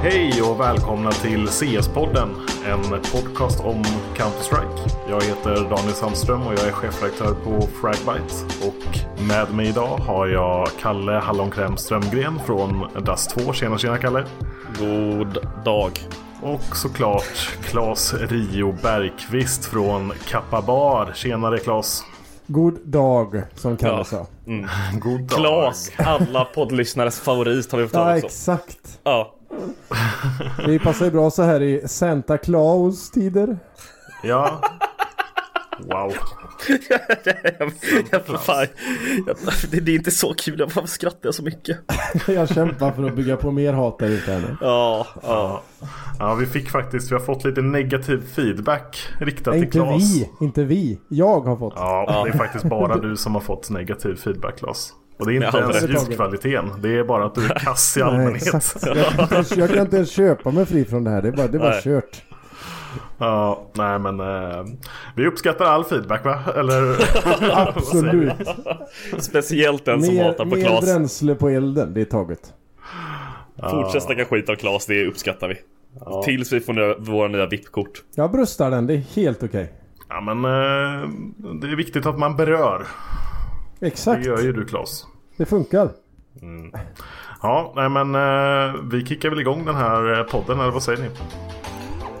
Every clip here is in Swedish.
Hej och välkomna till CS-podden, en podcast om Counter-Strike. Jag heter Daniel Sandström och jag är chefredaktör på Fragbite. Och med mig idag har jag Kalle Hallonkräm Strömgren från Dust 2. Tjena tjena Kalle! God dag. Och såklart Claes Rio Bergqvist från Kappa Bar. Tjenare Claes! God dag, som Kalle Ja. sa. God dag! Klas, alla poddlyssnares favorit har vi fått Ja, höra också. exakt. Ja. Det passar ju bra så här i Santa Claus-tider. Ja. Wow. jag, jag, fan, jag, det, det är inte så kul, varför skrattar jag så mycket? Jag kämpar för att bygga på mer hat där ute nu. Ja, ja. Ja, vi fick faktiskt, vi har fått lite negativ feedback riktat till Inte Claes. vi, inte vi. Jag har fått. Ja, det är faktiskt bara du som har fått negativ feedback Claes. Och det är inte Ja, ens det är ljudkvaliteten. Det är bara att du är kass i Nej, allmänhet. exakt. Jag kan, inte ens, jag kan inte ens köpa mig fri från det här. Det är bara, det är bara Nej. kört. Ja, nej men eh, vi uppskattar all feedback va? Eller? Absolut. Speciellt den som Mer, hatar på mer Klas. bränsle på elden. Det är taget. Fortsätt snacka skit av Klas, det uppskattar vi. Tills vi får nya, våra nya VIP-kort. Jag bröstar den. Det är helt okej. Ja men eh, det är viktigt att man berör. Det Exakt. gör ju du Claes. Det funkar. Ja, nej men eh, vi kickar väl igång den här eh, podden eller vad säger ni?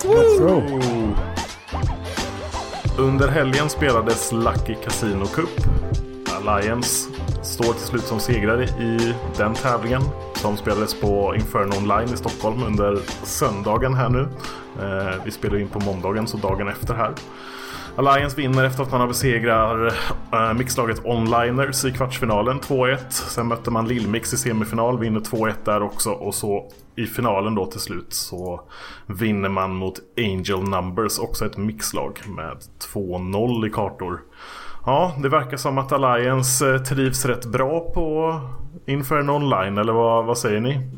Let's go. Under helgen spelades Lucky Casino Cup. Alliance står till slut som segrare i den tävlingen. Som spelades på Inferno Online i Stockholm under söndagen här nu. Eh, vi spelar in på måndagen så dagen efter här. Alliance vinner efter att man har besegrar eh, mixlaget Onliners i kvartsfinalen 2-1. Sen mötte man Lillmix i semifinal, vinner 2-1 där också. Och så i finalen då till slut så vinner man mot Angel Numbers, också ett mixlag med 2-0 i kartor. Ja, det verkar som att Alliance eh, trivs rätt bra på Inferno Online, eller vad, vad säger ni?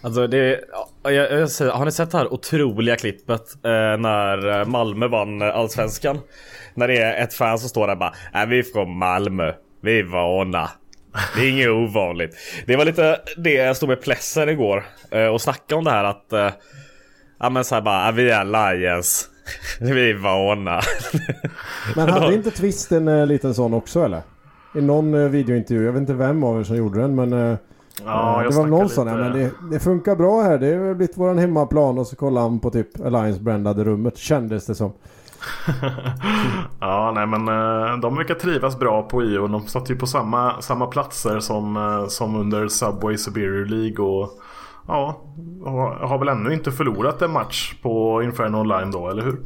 Alltså det, ja, jag, jag har ni sett det här otroliga klippet eh, när eh, Malmö vann Allsvenskan? När det är ett fan som står där och bara är vi är från Malmö, vi är vana. Det är inget ovanligt. Det var lite det jag stod med Plesser igår eh, och snackade om det här att eh, Ja men såhär bara, "Ja, vi är Alliance. vi är vana. Men hade inte Twist en eh, liten sån också eller? I någon eh, videointervju. Jag vet inte vem av er som gjorde den men... Ja, eh, jag det var någon sån. lite- men det, det funkar bra här. Det har blivit våran hemmaplan och så kollar han på typ Alliance-brandade rummet. Kändes det som. Ja, nej men eh, de verkar trivas bra på IO. De satt ju på samma, samma platser som, eh, som under Subway Superior League och ja, har väl ännu inte förlorat en match på Inferno Online då, eller hur?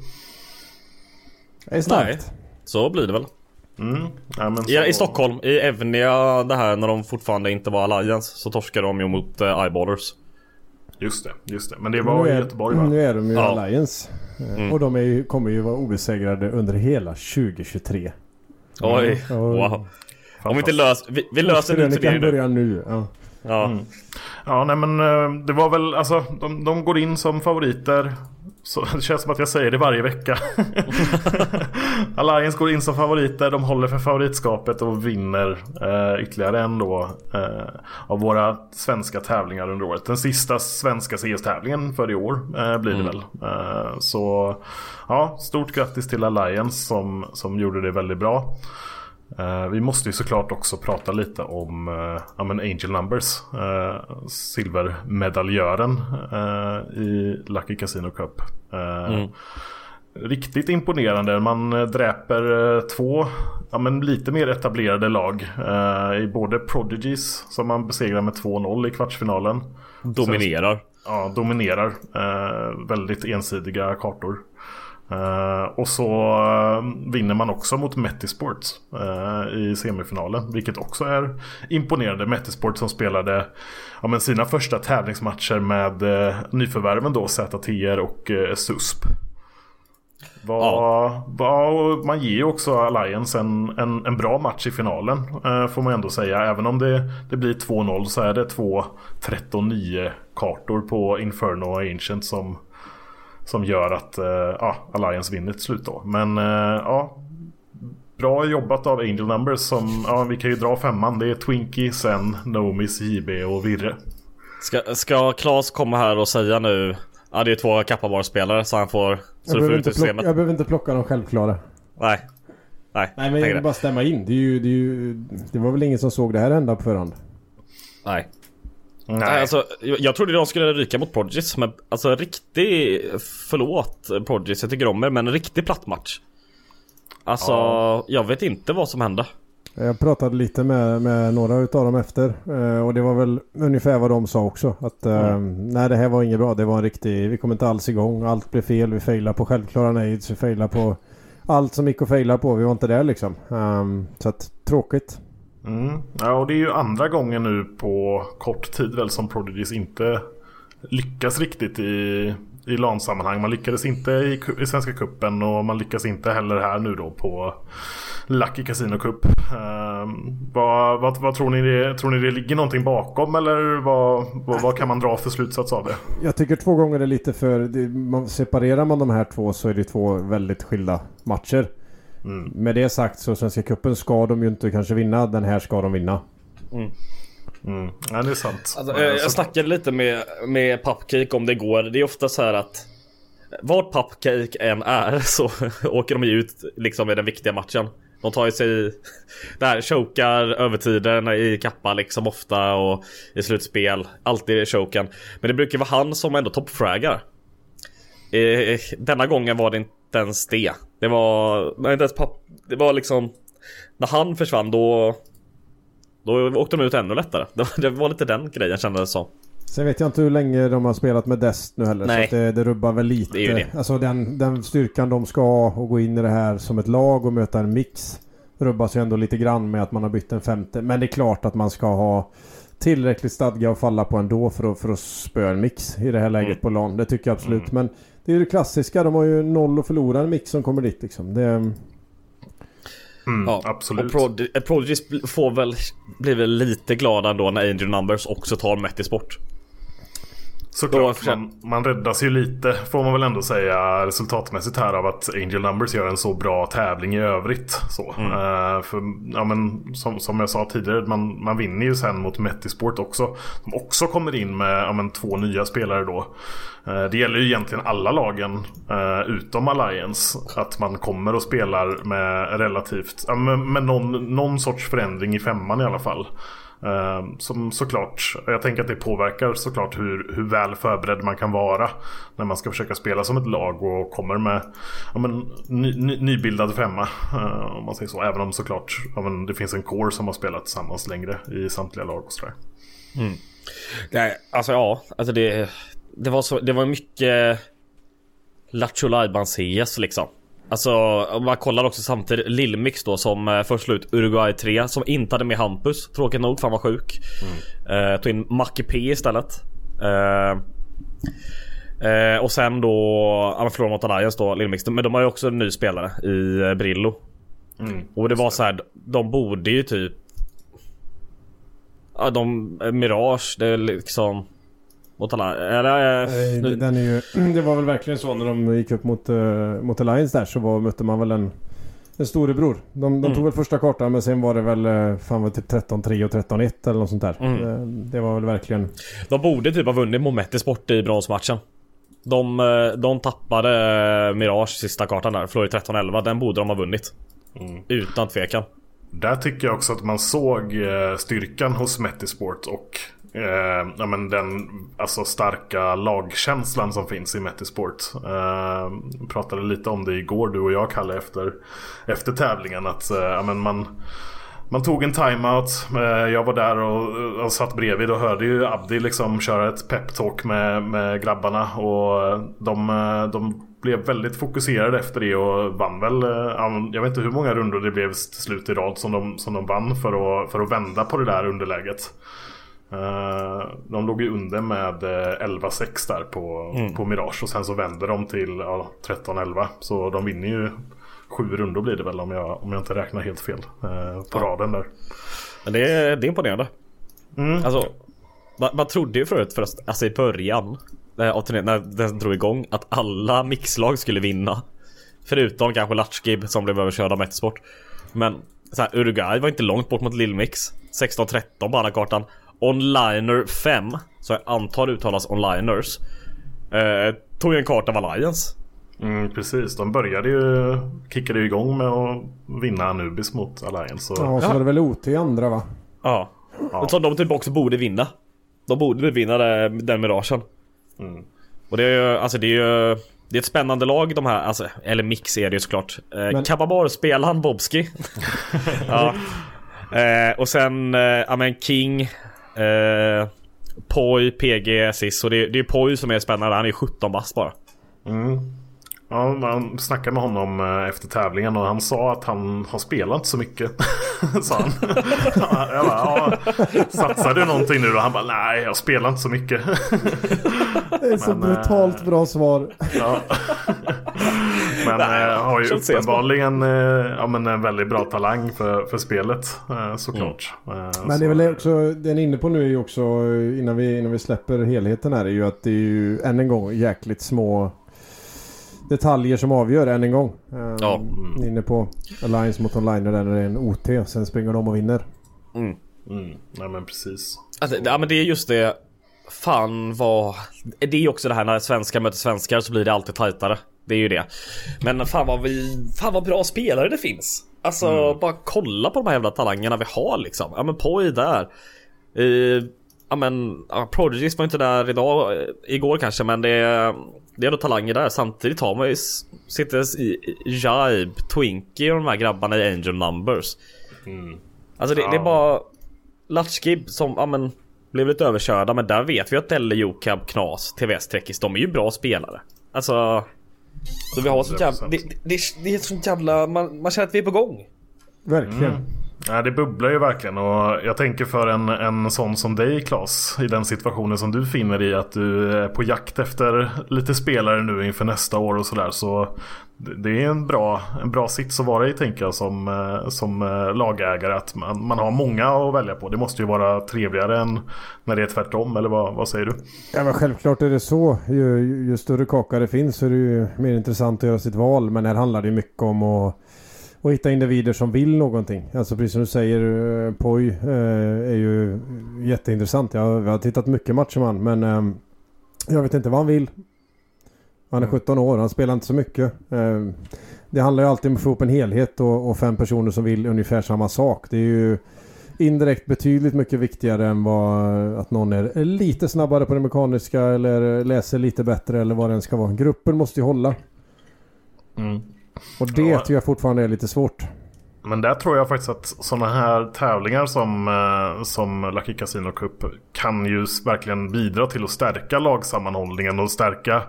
Det är starkt. Så blir det väl. Mm. Ja, I, så- I Stockholm, i Evnia det här när de fortfarande inte var Alliance så torskade de ju mot eh, Eyeballers. Just det, just det. Men det var nu i är, Göteborg va? Nu är de ju Ja. Alliance. Eh, Och de är ju, kommer ju vara obesegrade under hela 2023. Oj, Mm. wow. Om vi inte löser... Vi, vi löser en Krönikan utvärdering nu. börjar nu. Ja. Ja. Ja, nej men eh, det var väl alltså de, de går in som favoriter. Så det känns som att jag säger det varje vecka. Alliance går in som favoriter, de håller för favoritskapet och vinner eh, ytterligare en då eh, av våra svenska tävlingar under året. Den sista svenska CS-tävlingen för i år eh, blir det väl. Eh, så ja, stort grattis till Alliance som, som gjorde det väldigt bra. Eh, vi måste ju såklart också prata lite om uh, ja, men Angel Numbers. Uh, silvermedaljören uh, i Lucky Casino Cup. Eh, Riktigt imponerande. Man eh, dräper eh, två ja, men lite mer etablerade lag. eh, I både Prodigies som man besegrar med 2-0 i kvartsfinalen. Dominerar. Ja, dominerar. Eh, väldigt ensidiga kartor. Eh, och så eh, vinner man också mot Metisports eh, i semifinalen. Vilket också är imponerande. Metisport som spelade ja, men sina första tävlingsmatcher med nyförvärven då ZTR och SUSP. Var, var, man ger ju också Alliance en, en, en bra match i finalen. Får man ändå säga. Även om det, det blir 2-0 så är det två 13-9 kartor på Inferno och Ancient som, som gör att eh, ja, Alliance vinner till slut då. Men eh, ja, bra jobbat av Angel Numbers som, ja vi kan ju dra femman. Det är Twinkie, Sen, Nomis, JB och Virre. Ska, ska Claes komma här och säga nu Ja det är två Kappabar-spelare så han får Så Jag, du får behöver ut inte plocka, systemet jag behöver inte plocka de självklara. Nej Nej, Nej men jag vill det. bara stämma in. Det, är ju, det, är ju, det var väl ingen som såg det här hända på förhand. Nej Nej, alltså, jag jag trodde de skulle ryka mot Prodigies men alltså riktig Förlåt Prodigies, jag tycker om er men en riktig platt match Alltså jag vet inte vad som hände Jag pratade lite med, med några utav dem efter. eh, Och det var väl ungefär vad de sa också. Att eh, nej det här var inget bra. Det var en riktig... Vi kom inte alls igång. Allt blev fel. Vi failade på självklara nades. Vi failade på allt som gick att faila på. Vi var inte där liksom. Ehm, så att tråkigt. Mm. Ja, och det är ju andra gången nu på kort tid väl som Prodigies inte lyckas riktigt i, i LAN-sammanhang. Man lyckades inte i, i Svenska Cupen och man lyckas inte heller här nu då på Lucky Casino Cup. Ehm, vad, vad, vad tror ni det, tror ni det ligger någonting bakom eller vad, vad, vad kan man dra för slutsats av det? Jag tycker två gånger är lite för... Det, man, separerar man de här två så är det två väldigt skilda matcher. Med det sagt så Svenska Cupen ska de ju inte kanske vinna. Den här ska de vinna. Mm. Ja, det är sant. alltså, Eh, jag, jag snackade lite med, med Pupcake om det går Det är ofta så här att Vart Pupcake än är så åker de ju ut liksom i den viktiga matchen De tar ju sig Där chokar övertiden i kappa liksom ofta och i slutspel Alltid i choken Men det brukar vara han som ändå toppfraggar eh, Denna gången var det inte ens det Det var, nej, inte ens papp, det var liksom När han försvann då Då åkte de ut ännu lättare Det var, det var lite den grejen kändes det som Sen vet jag inte hur länge de har spelat med Dest nu heller. Nej. Så det, det rubbar väl lite. Det är ju det. Alltså den, den styrkan de ska ha och gå in i det här som ett lag och möta en mix. Rubbas ju ändå lite grann med att man har bytt en femte. Men det är klart att man ska ha tillräckligt stadga att falla på ändå för att, för att spöa en mix i det här läget Mm. på LAN. Det tycker jag absolut. Men det är ju det klassiska. De har ju noll att förlora en mix som kommer dit liksom. Det, mm, Ja, absolut. Och Prod- Prodigies bl- får väl, blir väl lite glada ändå när Angel Numbers också tar Metti Sport. Såklart, man, man räddas ju lite får man väl ändå säga resultatmässigt här av att Angel Numbers gör en så bra tävling i övrigt. Så. Eh, för, ja, men, som, som jag sa tidigare, man, man vinner ju sen mot Metisport också. Som också kommer in med ja, men, två nya spelare då. Eh, det gäller ju egentligen alla lagen eh, utom Alliance. Att man kommer och spelar med relativt, ja, med, med någon, någon sorts förändring i femman i alla fall. Ehm, som såklart, jag tänker att det påverkar såklart hur, hur väl förberedd man kan vara när man ska försöka spela som ett lag och kommer med ja, men, ny, ny, nybildad femma. Eh, om man säger så. Även om såklart ja, men, det finns en core som har spelat tillsammans längre i samtliga lag och sådär. Mm. Nej, alltså ja, alltså det, det var så, det var mycket Lattjo CS liksom. Alltså om man kollar också samtidigt Lillmix då som eh, först slut Uruguay 3 som inte hade med Hampus Tråkigt nog för han var sjuk. Eh, tog in Macke P istället. Eh, Eh, och sen då, ja men förlorade mot Alliance då, Little Mix. Men de har ju också en ny spelare i eh, Brillo. Mm. Och det var så här, de borde ju typ... Ja de, eh, Mirage, det är liksom... Mot alla, eller... eh, Nej, nu- Den är ju, det var väl verkligen så när de gick upp mot, uh, mot Alliance där så var, mötte man väl en, en storebror. De, de Mm. tog väl första kartan men sen var det väl fan var det typ 13-3 och 13-1 eller något sånt där. Mm. Eh, det var väl verkligen... De borde typ ha vunnit mot Metti Sport i bronsmatchen. De, eh, de tappade eh, Mirage sista kartan där, förlorade 13-11. Den borde de ha vunnit. Mm. Utan tvekan. Där tycker jag också att man såg eh, styrkan hos Metisport och eh, ja, men den alltså, starka lagkänslan som finns i Metisport. Eh, pratade lite om det igår du och jag Kalle efter, efter tävlingen. Att eh, ja, men man, man tog en timeout. Eh, jag var där och, och satt bredvid och hörde ju Abdi liksom köra ett peptalk med, med grabbarna. Och eh, de, eh, de blev väldigt fokuserade efter det och vann väl. Eh, jag vet inte hur många rundor det blev till slut i rad som de, som de vann för att, för att vända på det där underläget. Eh, De låg ju under med eh, 11-6 där på, på Mirage och sen så vänder de till ja, 13-11. Så de vinner ju sju rundor blir det väl om jag, om jag inte räknar helt fel eh, på raden där. Men det, är- det är imponerande. Alltså, man, man trodde ju förut först, alltså i början eh, av turneringen, när den drog igång, att alla mixlag skulle vinna. Förutom kanske Latchgib som blev överkörd av Metsport. Men så här, Uruguay var inte långt bort mot Lillmix. 16-13 på andra kartan. Onliner 5, så jag antar det uttalas onliners. Eh, tog ju en karta av Alliance. Mm, precis, de började ju, kickade ju igång med att vinna Anubis mot Alliance. Så, Ja, så var det väl OT i andra va? Ja. Som de typ också borde vinna. De borde vinna den miragen. Och det är ju, alltså det är ju Det är ett spännande lag de här, alltså, eller mix är det ju såklart. Eh, Men- Kababar-spelaren Bobski. ja. eh, och sen, eh, ja men King. Eh, Poi, PG, Sis. Och det, det är Poi som är spännande, han är 17 bast bara. Mm. Ja, man snackade med honom eh, efter tävlingen och han sa att han har spelat så mycket. sa han. jag bara, ja, satsar du någonting nu? Och han bara, nej jag spelar inte så mycket. Det är så Men, eh, brutalt bra svar. ja. Men Nej, eh, har ju uppenbarligen ja, men en väldigt bra talang för, för spelet såklart. Eh, Men det är väl också, den är inne på nu är ju också innan vi, innan vi släpper helheten här är ju att det är ju än en gång jäkligt små detaljer som avgör än en gång. Um, Ja. Inne på Alliance mot Online där det är en OT sen springer de och vinner. Mm, nej men precis. Alltså, ja men det är just det. Fan vad... Det är ju också det här när svenskar möter svenskar så blir det alltid tajtare. Det är ju det. Men fan vad vi... Fan vad bra spelare det finns. Alltså bara kolla på de här jävla talangerna vi har liksom. Ja men Poi där. Uh, ja men ja, Prodigies var inte där idag, eh, igår kanske men det är, det är ändå talanger där. Samtidigt har man ju s- sitter i Jibe, Twinkie och de här grabbarna i Angel Numbers. Alltså det, det är Ja. bara Latchgib som, ja men Blev lite överkörda men där vet vi att Delle, Jokab, Knas, TVS, Trekis, de är ju bra spelare. Alltså Så vi har sånt jävla, 100%. det, det, det är sånt jävla, man, man känner att vi är på gång. Verkligen. Ja, det bubblar ju verkligen och jag tänker för en, en sån som dig Klas i den situationen som du finner i att du är på jakt efter lite spelare nu inför nästa år och sådär så det är en bra, en bra sits att vara i tänker jag som, eh, som eh, lagägare att man, man har många att välja på. Det måste ju vara trevligare än när det är tvärtom eller vad, vad säger du? Ja men självklart är det så. Ju, ju, ju större kaka det finns så är det ju mer intressant att göra sitt val. Men här handlar det ju mycket om att, att hitta individer som vill någonting. Alltså precis som du säger, eh, Poi eh, är ju jätteintressant. Jag, har- tittat mycket matcher med han, men eh, jag vet inte vad han vill. Han är 17 år, han spelar inte så mycket. Det handlar ju alltid om att få upp en helhet och, och fem personer som vill ungefär samma sak. Det är ju indirekt betydligt mycket viktigare än vad att någon är lite snabbare på det mekaniska eller läser lite bättre eller vad det än ska vara. Gruppen måste ju hålla. Och det Ja. tycker jag fortfarande är lite svårt. Men där tror jag faktiskt att sådana här tävlingar som, eh, som Lucky Casino Cup kan ju verkligen bidra till att stärka lagsammanhållningen och stärka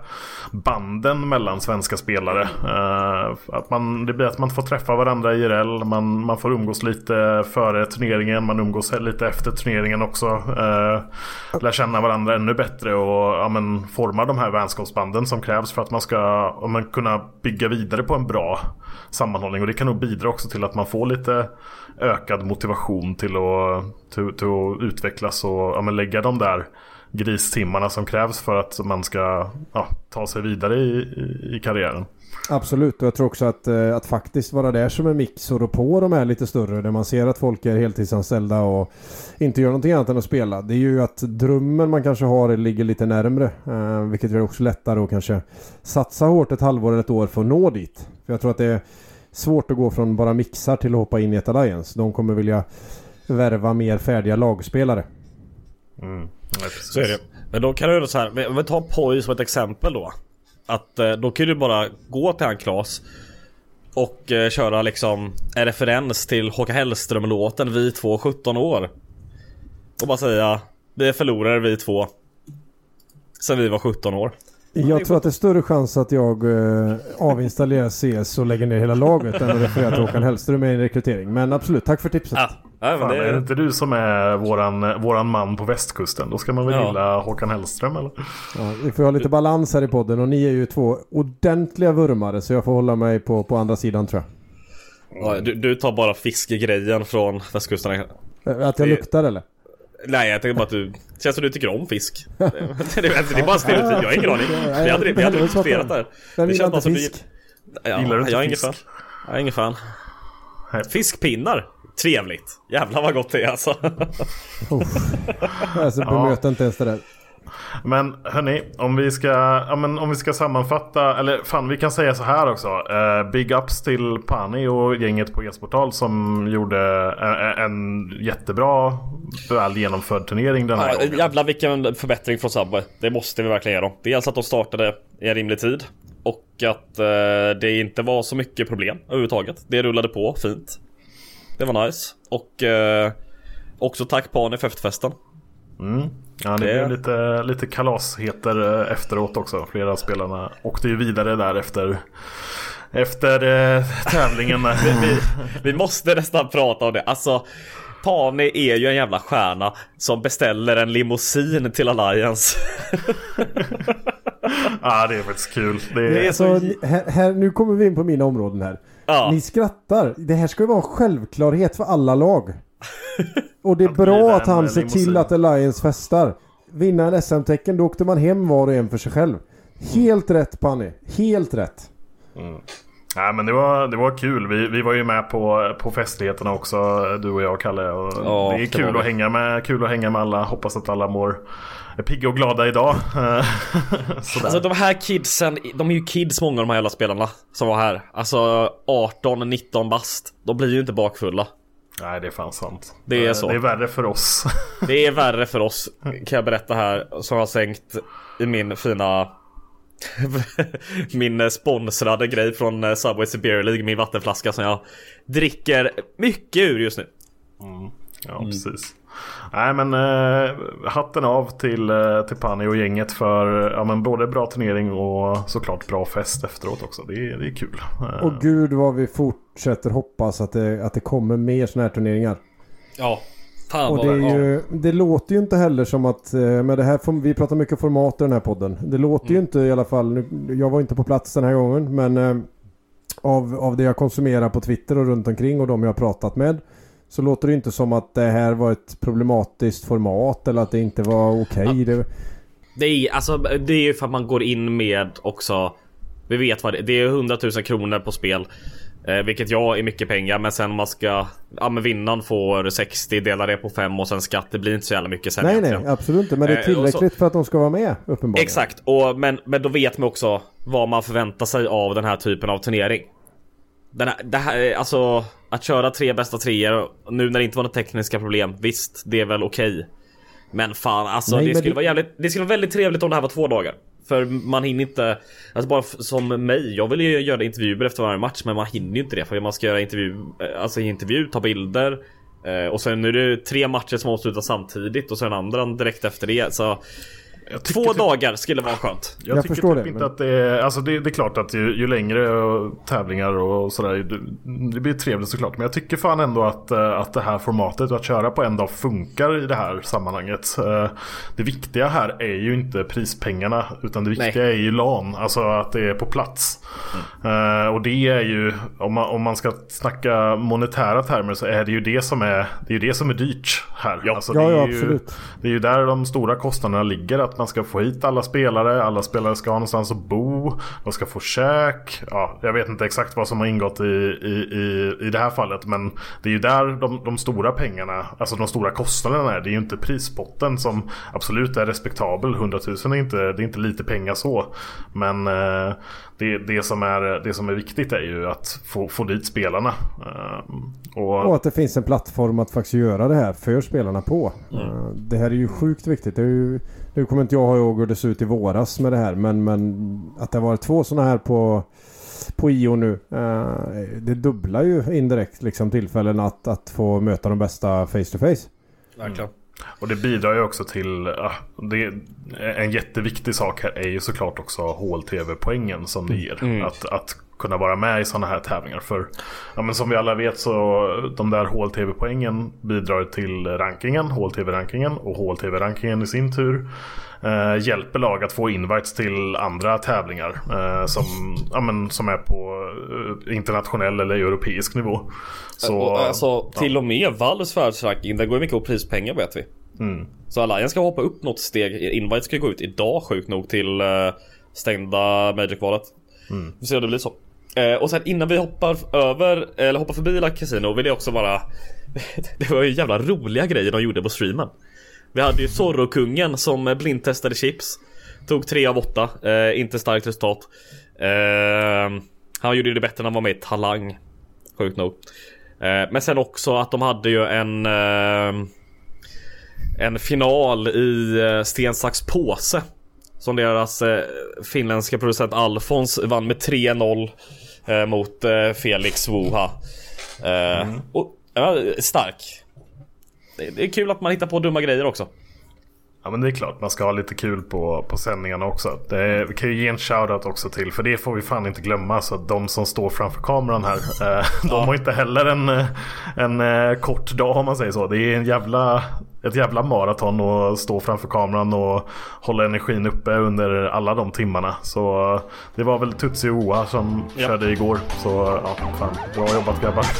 banden mellan svenska spelare. Eh, att man, det blir att man får träffa varandra IRL, man, man får umgås lite före turneringen, man umgås lite efter turneringen också. Eh, lär känna varandra ännu bättre och ja, men, forma de här vänskapsbanden som krävs för att man ska ja, men, kunna bygga vidare på en bra sammanhållning. Och det kan nog bidra också till att man får lite ökad motivation till att, till, till att utvecklas och ja, men lägga de där gristimmarna som krävs för att man ska ja, ta sig vidare i, i, i, karriären. Absolut och jag tror också att, eh, att faktiskt vara där som en mix och rå på de här lite större där man ser att folk är heltidsanställda och inte gör någonting annat än att spela. Det är ju att drömmen man kanske har ligger lite närmre. Eh, vilket gör det också lättare att kanske satsa hårt ett halvår eller ett år för att nå dit. För jag tror att det är svårt att gå från bara mixar till att hoppa in i ett alliance. De kommer vilja värva mer färdiga lagspelare. Mm. Ja, så är det. Men då kan du göra så här. Om vi tar Poi som ett exempel då. Att eh, då kan du bara gå till han Klas. Och eh, köra liksom en referens till Håkan Hellström-låten Vi två 17 år. Och bara säga Vi är förlorare vi två. Sen vi var 17 år. Jag tror att det är större chans att jag eh, avinstallerar CS och lägger ner hela laget än att referera till Håkan Hellström i en rekrytering. Men absolut, tack för tipset. Ah. Ja, Fan, det... Är det inte du som är våran, våran man på västkusten? Då ska man väl ja. gilla Håkan Hellström eller? Ja, vi får ha lite balans här i podden och ni är ju två ordentliga vurmare så jag får hålla mig på, på andra sidan tror jag. Ja, du, du tar bara fiskegrejen från västkusten? Att jag det... luktar eller? Nej jag tänker bara att du Känns som du tycker om fisk. Det, det, det är bara stereotyp, jag har ingen aning. Vi hade, vi hade diskuterat det här. Det känns bara som fisk. du ja, Gillar du inte jag är ingen fan. Jag är ingen fan. Fiskpinnar. Trevligt. Jävlar vad gott det är alltså. Alltså bemöter inte ens det där men hörni, om vi ska, ja, men om vi ska sammanfatta, eller fan vi kan säga så här också. Uh, big ups till Pani och gänget på e-sportal som gjorde en, en jättebra, väl genomförd turnering den här ja, gången. Jävlar vilken förbättring från Subway. Det måste vi verkligen ge dem. Dels att de startade i en rimlig tid. Och att uh, det inte var så mycket problem överhuvudtaget. Det rullade på fint. Det var nice. Och uh, också tack Pani för efterfesten. Mm. Ja, det, det blev lite, lite kalasheter eh, efteråt också. Flera av spelarna åkte ju vidare där efter efter eh, tävlingen. vi, vi, vi, måste nästan prata om det. Alltså, Pani är ju en jävla stjärna som beställer en limousin till Alliance. ja, det är faktiskt kul. Det är... Det är så... här, här, nu kommer vi in på mina områden här. Ja. Ni skrattar. Det här ska ju vara en självklarhet för alla lag. Och det är bra att han ser till att Alliance festar. Vinna en SM-tecken, då åkte man hem var och en för sig själv. Helt rätt Panny. Helt rätt. Mm. Ja, men det var, det var kul. Vi, vi var ju med på, på festligheterna också, du och jag och Kalle. Och ja, det är kul, det att hänga med, kul att hänga med alla. Hoppas att alla mår är pigga och glada idag. alltså de här kidsen, de är ju kids många av de här jävla spelarna som var här. Alltså 18-19 bast. De blir ju inte bakfulla. Nej det är fan sant. Det är så. Det är värre för oss. det är värre för oss kan jag berätta här. Som har sänkt i min fina min sponsrade grej från eh, Subway Beer League, min vattenflaska som jag dricker mycket ur just nu. Mm. Ja, mm. precis. Nej men eh, hatten av till, eh, till Pani och gänget för ja, men både bra turnering och såklart bra fest efteråt också. Det är, det är kul. Eh. Och gud vad vi fortsätter hoppas att det, att det kommer mer sådana här turneringar. Ja. Fan och det, är ju, det låter ju inte heller som att, eh, med det här, vi pratar mycket format i den här podden. Det låter mm. ju inte i alla fall, jag var inte på plats den här gången men eh, av, av det jag konsumerar på Twitter och runt omkring och de jag har pratat med så låter det inte som att det här var ett problematiskt format eller att det inte var okej. Okay. Det... det är alltså det är ju för att man går in med också. Vi vet vad det är. Det är 100 000 kronor på spel. Eh, vilket ja är mycket pengar men sen om man ska Ja men vinnaren får 60 delar det på 5 och sen skatt Det blir inte så jävla mycket sen Nej egentligen. nej absolut inte men det är eh, tillräckligt så, för att de ska vara med uppenbarligen Exakt och men, men då vet man också Vad man förväntar sig av den här typen av turnering den här, det här, alltså att köra tre bästa treor nu när det inte var några tekniska problem. Visst, det är väl okej. Okay. Men fan alltså Nej, det skulle det... vara jävligt, det skulle vara väldigt trevligt om det här var två dagar. För man hinner inte, alltså bara som mig, jag vill ju göra intervjuer efter varje match men man hinner ju inte det för man ska göra intervju, eh, alltså intervju, ta bilder, eh, och sen är det tre matcher som avslutas samtidigt och sen andra direkt efter det. Så Två typ, dagar skulle vara skönt. Jag, jag tycker typ det, inte men... att det är... Alltså det, det är klart att ju, ju längre tävlingar och sådär. Det, det blir trevligt såklart. Men jag tycker fan ändå att, eh, att det här formatet, att köra på en dag funkar i det här sammanhanget. Eh, det viktiga här är ju inte prispengarna. Utan det viktiga Nej. är ju LAN. Alltså att det är på plats. Mm. Och det är ju, om man, om man ska snacka monetära termer så är det ju det som är, det är, det som är dyrt här. Ja, alltså, ja, ja ju, absolut. Det är ju där de stora kostnaderna ligger. Att man ska få hit alla spelare, alla spelare ska ha någonstans att bo, de ska få käk. Ja, jag vet inte exakt vad som har ingått i, i, i, i det här fallet men det är ju där de, de stora pengarna, alltså de stora kostnaderna är. Det är ju inte prispotten som absolut är respektabel. 100 000 är inte, det är inte lite pengar så. Men eh, det, det, som är, det som är viktigt är ju att få, få dit spelarna. Eh, och... och... att det finns en plattform att faktiskt göra det här för spelarna på. Mm. Eh, det här är ju sjukt viktigt. Det är ju nu kommer inte jag ihåg hur det ser ut i våras med det här men, men att det har varit två sådana här på, på IO nu. Eh, det dubblar ju indirekt liksom tillfällen att, att få möta de bästa face to face. Verkligen. Mm. Och det bidrar ju också till, det, en jätteviktig sak här är ju såklart också HLTV-poängen som det ger. Mm. Att, att kunna vara med i sådana här tävlingar. För ja, men som vi alla vet så de där HLTV-poängen bidrar till rankingen, HLTV-rankingen och HLTV-rankingen i sin tur eh, hjälper lag att få invites till andra tävlingar eh, som, ja, men, som är på eh, internationell eller europeisk nivå. Så, och, alltså, till och med Valves världsranking, där går mycket på prispengar vet vi. Mm. Så Alliance ska hoppa upp något steg. Invite ska gå ut idag sjukt nog till uh, stängda Magic-valet. Mm. Vi ser om det blir så. Eh, och sen innan vi hoppar över, eller hoppar förbi La Casino vill jag också bara Det var ju jävla roliga grejer de gjorde på streamen. Vi hade ju Zorro-kungen som blindtestade chips. Tog 3 av 8, eh, inte starkt resultat. Eh, Han gjorde det bättre när han var med i Talang. Sjukt nog. Eh, Men sen också att de hade ju en eh, En final i eh, sten, sax, påse som deras eh, finländska producent Alfons vann med 3-0 eh, mot eh, Felix Wuha. Eh, mm. och, stark. Det, det, är kul att man hittar på dumma grejer också. Ja men det är klart man ska ha lite kul på, på sändningarna också. Det, vi kan ju ge en shoutout också till för det får vi fan inte glömma. Så att de som står framför kameran här. Eh, de ja. har inte heller en, en, en kort dag om man säger så. Det är en jävla ett jävla maraton att stå framför kameran och hålla energin uppe under alla de timmarna. Så det var väl Tutsi och Oa som ja. körde igår. Så ja, fan, bra jobbat grabbar.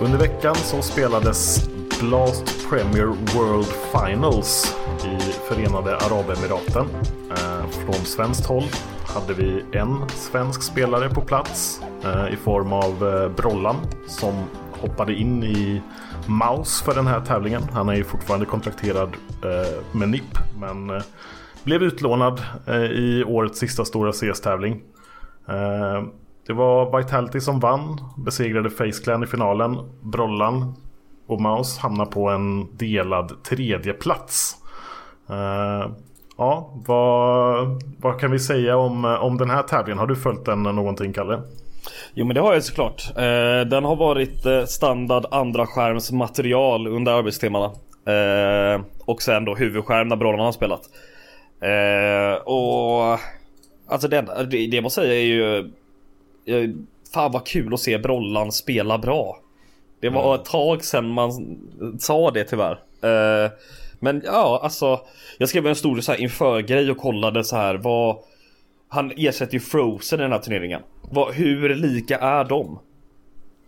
Under veckan så spelades Blast Premier World Finals i Förenade Arabemiraten. Eh, från svenskt håll hade vi en svensk spelare på plats eh, i form av eh, Brollan som hoppade in i Maus för den här tävlingen. Han är ju fortfarande kontrakterad eh, med NIP men eh, blev utlånad eh, i årets sista stora CS-tävling. Eh, det var Vitality som vann, besegrade Faceclan i finalen. Brollan och Maus hamnar på en delad tredje plats. Eh, ja, vad, vad kan vi säga om, eh, om den här tävlingen? Har du följt den någonting Kalle? Jo men det har jag såklart. Eh, den har varit eh, standard andra skärms material under arbetstimmarna. Eh, och sen då huvudskärm när Brollan har spelat. Eh, och alltså det, det, det måste säga är ju eh, Fan vad kul att se Brollan spela bra. Det var mm. ett tag sedan man sa det tyvärr. Eh, men ja, alltså. Jag skrev en stor så här inför-grej och kollade så här vad han ersätter ju Frozen i den här turneringen. Vad, hur lika är de?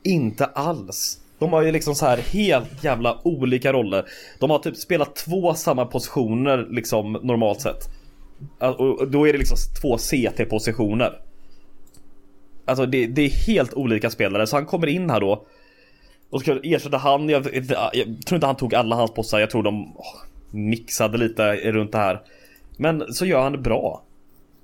Inte alls. De har ju liksom så här helt jävla olika roller. De har typ spelat två samma positioner liksom normalt sett. Alltså, och då är det liksom två CT-positioner. Alltså det, det, är helt olika spelare så han kommer in här då. Och ska ersätta han, jag, jag, tror inte han tog alla hans bossar. jag tror de oh, mixade lite runt det här. Men så gör han det bra.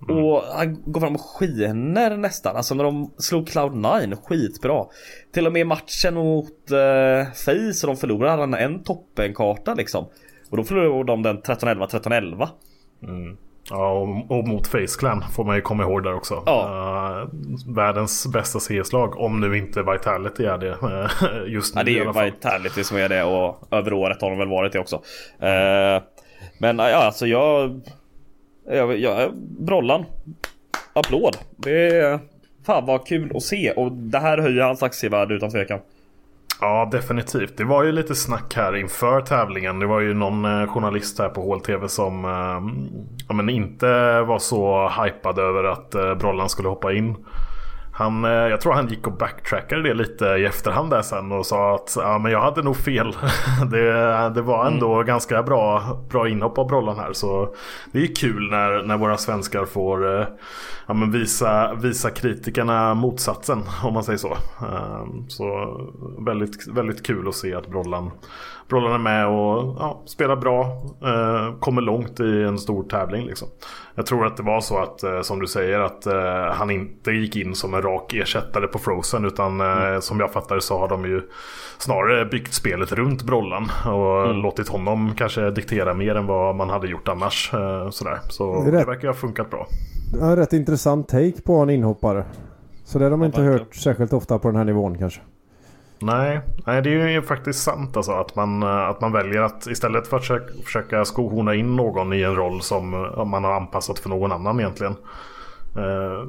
Mm. Och han går fram och skiner nästan. Alltså när de slog Cloud9 skitbra. Till och med matchen mot eh, Face de förlorade han en toppenkarta liksom. Och då förlorade de den 13-11, 13-11. Mm. Ja, och, och mot Face Clan får man ju komma ihåg där också. Ja. Uh, världens bästa CS-lag, om nu inte Vitality är det uh, just nu Ja, det är i ju alla fall. Vitality som är det och över året har de väl varit det också. Uh, men ja, alltså jag jag, jag Brollan. Applåd. Det är... Fan vad kul att se och det här höjer hans aktievärde utan tvekan. Ja, definitivt. Det var ju lite snack här inför tävlingen. Det var ju någon eh, journalist här på HLTV som eh, ja, men inte var så hypad över att eh, Brollan skulle hoppa in. Han, eh, jag tror han gick och backtrackade det lite i efterhand där sen och sa att ja, men jag hade nog fel. det, det var ändå ganska bra, bra inhopp av Brollan här. Så det är kul när, när våra svenskar får eh, ja, men visa, visa kritikerna motsatsen om man säger så. Eh, så väldigt, väldigt kul att se att Brollan, Brollan är med och ja, spelar bra. Eh, kommer långt i en stor tävling liksom. Jag tror att det var så att, eh, som du säger, att eh, han inte gick in som en rak ersättare på Frozen. Utan mm. som jag fattar så har de ju snarare byggt spelet runt Brollan. Och mm. låtit honom kanske diktera mer än vad man hade gjort annars. Sådär. Så det, det verkar ha funkat bra. Ja, rätt intressant take på en inhoppare. Så det har de inte hört särskilt ofta på den här nivån kanske. Nej, nej det är ju faktiskt sant alltså att man, att man väljer att istället för att försöka, försöka skohorna in någon i en roll som man har anpassat för någon annan egentligen. Eh,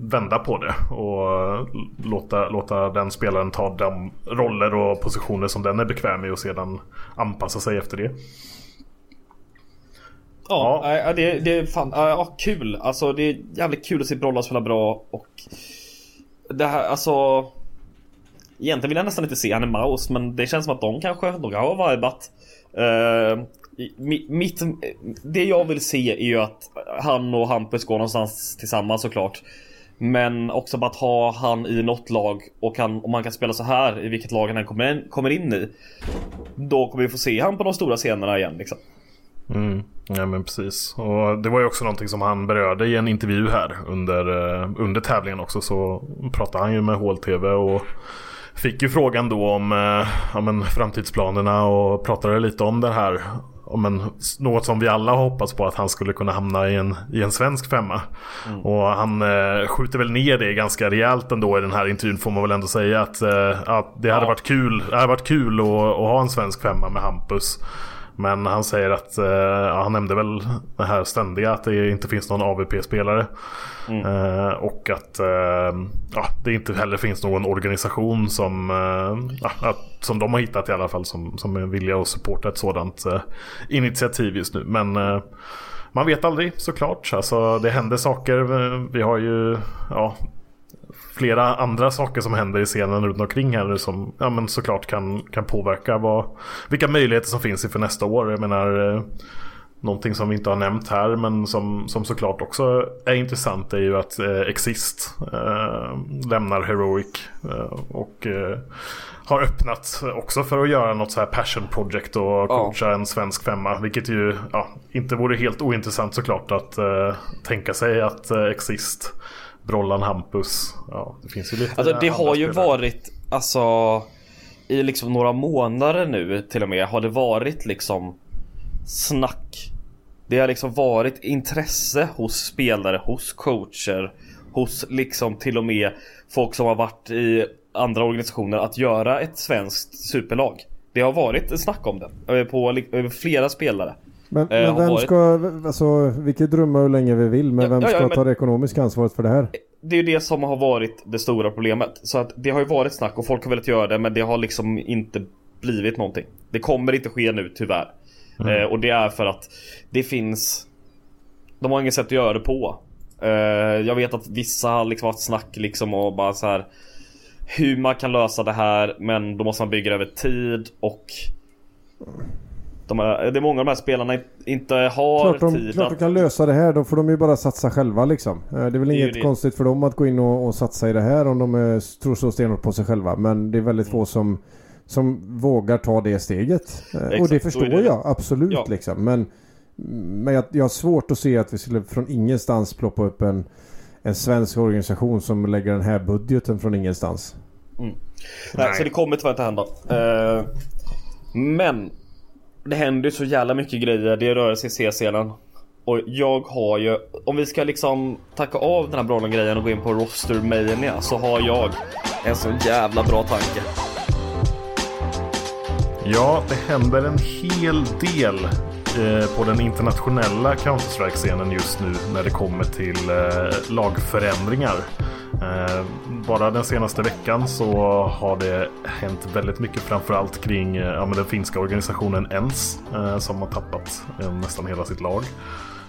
vända på det och låta, låta den spelaren ta de roller och positioner som den är bekväm i och sedan anpassa sig efter det. Ja, ja. det, det är fan ja, kul. Alltså det är jävligt kul att se Brolla spela bra och det här alltså Egentligen vill jag nästan inte se han i Maus, men det känns som att de kanske, de har vibat. Uh, eh, mitt, det jag vill se är ju att han och Hampus går någonstans tillsammans såklart. Men också bara att ha han i något lag och kan, om han kan spela så här i vilket lag han kommer in, kommer in i. Då kommer vi få se han på de stora scenerna igen liksom. Mm, ja men precis. Och det var ju också någonting som han berörde i en intervju här under, eh, under tävlingen också. Så pratade han ju med HLTV och Fick ju frågan då om, eh, ja, men, framtidsplanerna och pratade lite om det här. Om en, något som vi alla hoppats på att han skulle kunna hamna i en, i en svensk femma. Mm. Och han eh, skjuter väl ner det ganska rejält ändå i den här intervjun får man väl ändå säga. Att, eh, att det hade varit kul, det hade varit kul att, att ha en svensk femma med Hampus. Men han säger att, eh, ja, han nämnde väl det här ständiga att det inte finns någon AVP-spelare. Mm. Eh, och att eh, ja, det inte heller finns någon organisation som, eh, ja, att, som de har hittat i alla fall som, som är villiga att supporta ett sådant eh, initiativ just nu. Men eh, man vet aldrig såklart. Alltså, det händer saker. Vi har ju ja, flera andra saker som händer i scenen runt omkring här nu som ja, men såklart kan, kan påverka vad, vilka möjligheter som finns inför nästa år. Jag menar eh, Någonting som vi inte har nämnt här men som, som såklart också är intressant är ju att eh, Exist eh, lämnar Heroic eh, och eh, har öppnat också för att göra något så här passion project och coacha ja. en svensk femma. Vilket ju ja, inte vore helt ointressant såklart att eh, tänka sig att eh, Exist Brollan Hampus. Ja, det finns ju lite Alltså det har ju spelare. varit alltså i liksom några månader nu till och med har det varit liksom snack. Det har liksom varit intresse hos spelare, hos coacher, hos liksom till och med folk som har varit i andra organisationer att göra ett svenskt superlag. Det har varit snack om det på flera spelare. Men, men vem varit... ska, alltså vi kan drömma hur länge vi vill men vem ja, ja, ska men... ta det ekonomiska ansvaret för det här? Det är ju det som har varit det stora problemet. Så att det har ju varit snack och folk har velat göra det men det har liksom inte blivit någonting. Det kommer inte ske nu tyvärr. Mm. Eh, och det är för att det finns De har inget sätt att göra det på. Eh, jag vet att vissa har liksom haft snack liksom och bara så här Hur man kan lösa det här men då måste man bygga det över tid och de är, det är många av de här spelarna inte har klart de, tid Klart att... de kan lösa det här. Då får de ju bara satsa själva liksom. Eh, det är väl det inget är konstigt för dem att gå in och, och, satsa i det här om de är, tror så stenhårt på sig själva. Men det är väldigt mm. få som, som vågar ta det steget. Exakt, eh, och det förstår det jag absolut ja. liksom. Men, men jag, jag har svårt att se att vi skulle från ingenstans ploppa upp en, en svensk organisation som lägger den här budgeten från ingenstans. Mm. Nej, Nej, så det kommer tyvärr inte hända. Uh, men det händer ju så jävla mycket grejer. Det rör sig i C-scenen. Och jag har ju, om vi ska liksom tacka av den här bra grejen och gå in på roster mania så har jag en så jävla bra tanke. Ja, det händer en hel del eh, på den internationella Counter-Strike-scenen just nu när det kommer till eh, lagförändringar. Eh, bara den senaste veckan så har det hänt väldigt mycket framförallt kring eh, ja, den finska organisationen ENS eh, som har tappat eh, nästan hela sitt lag.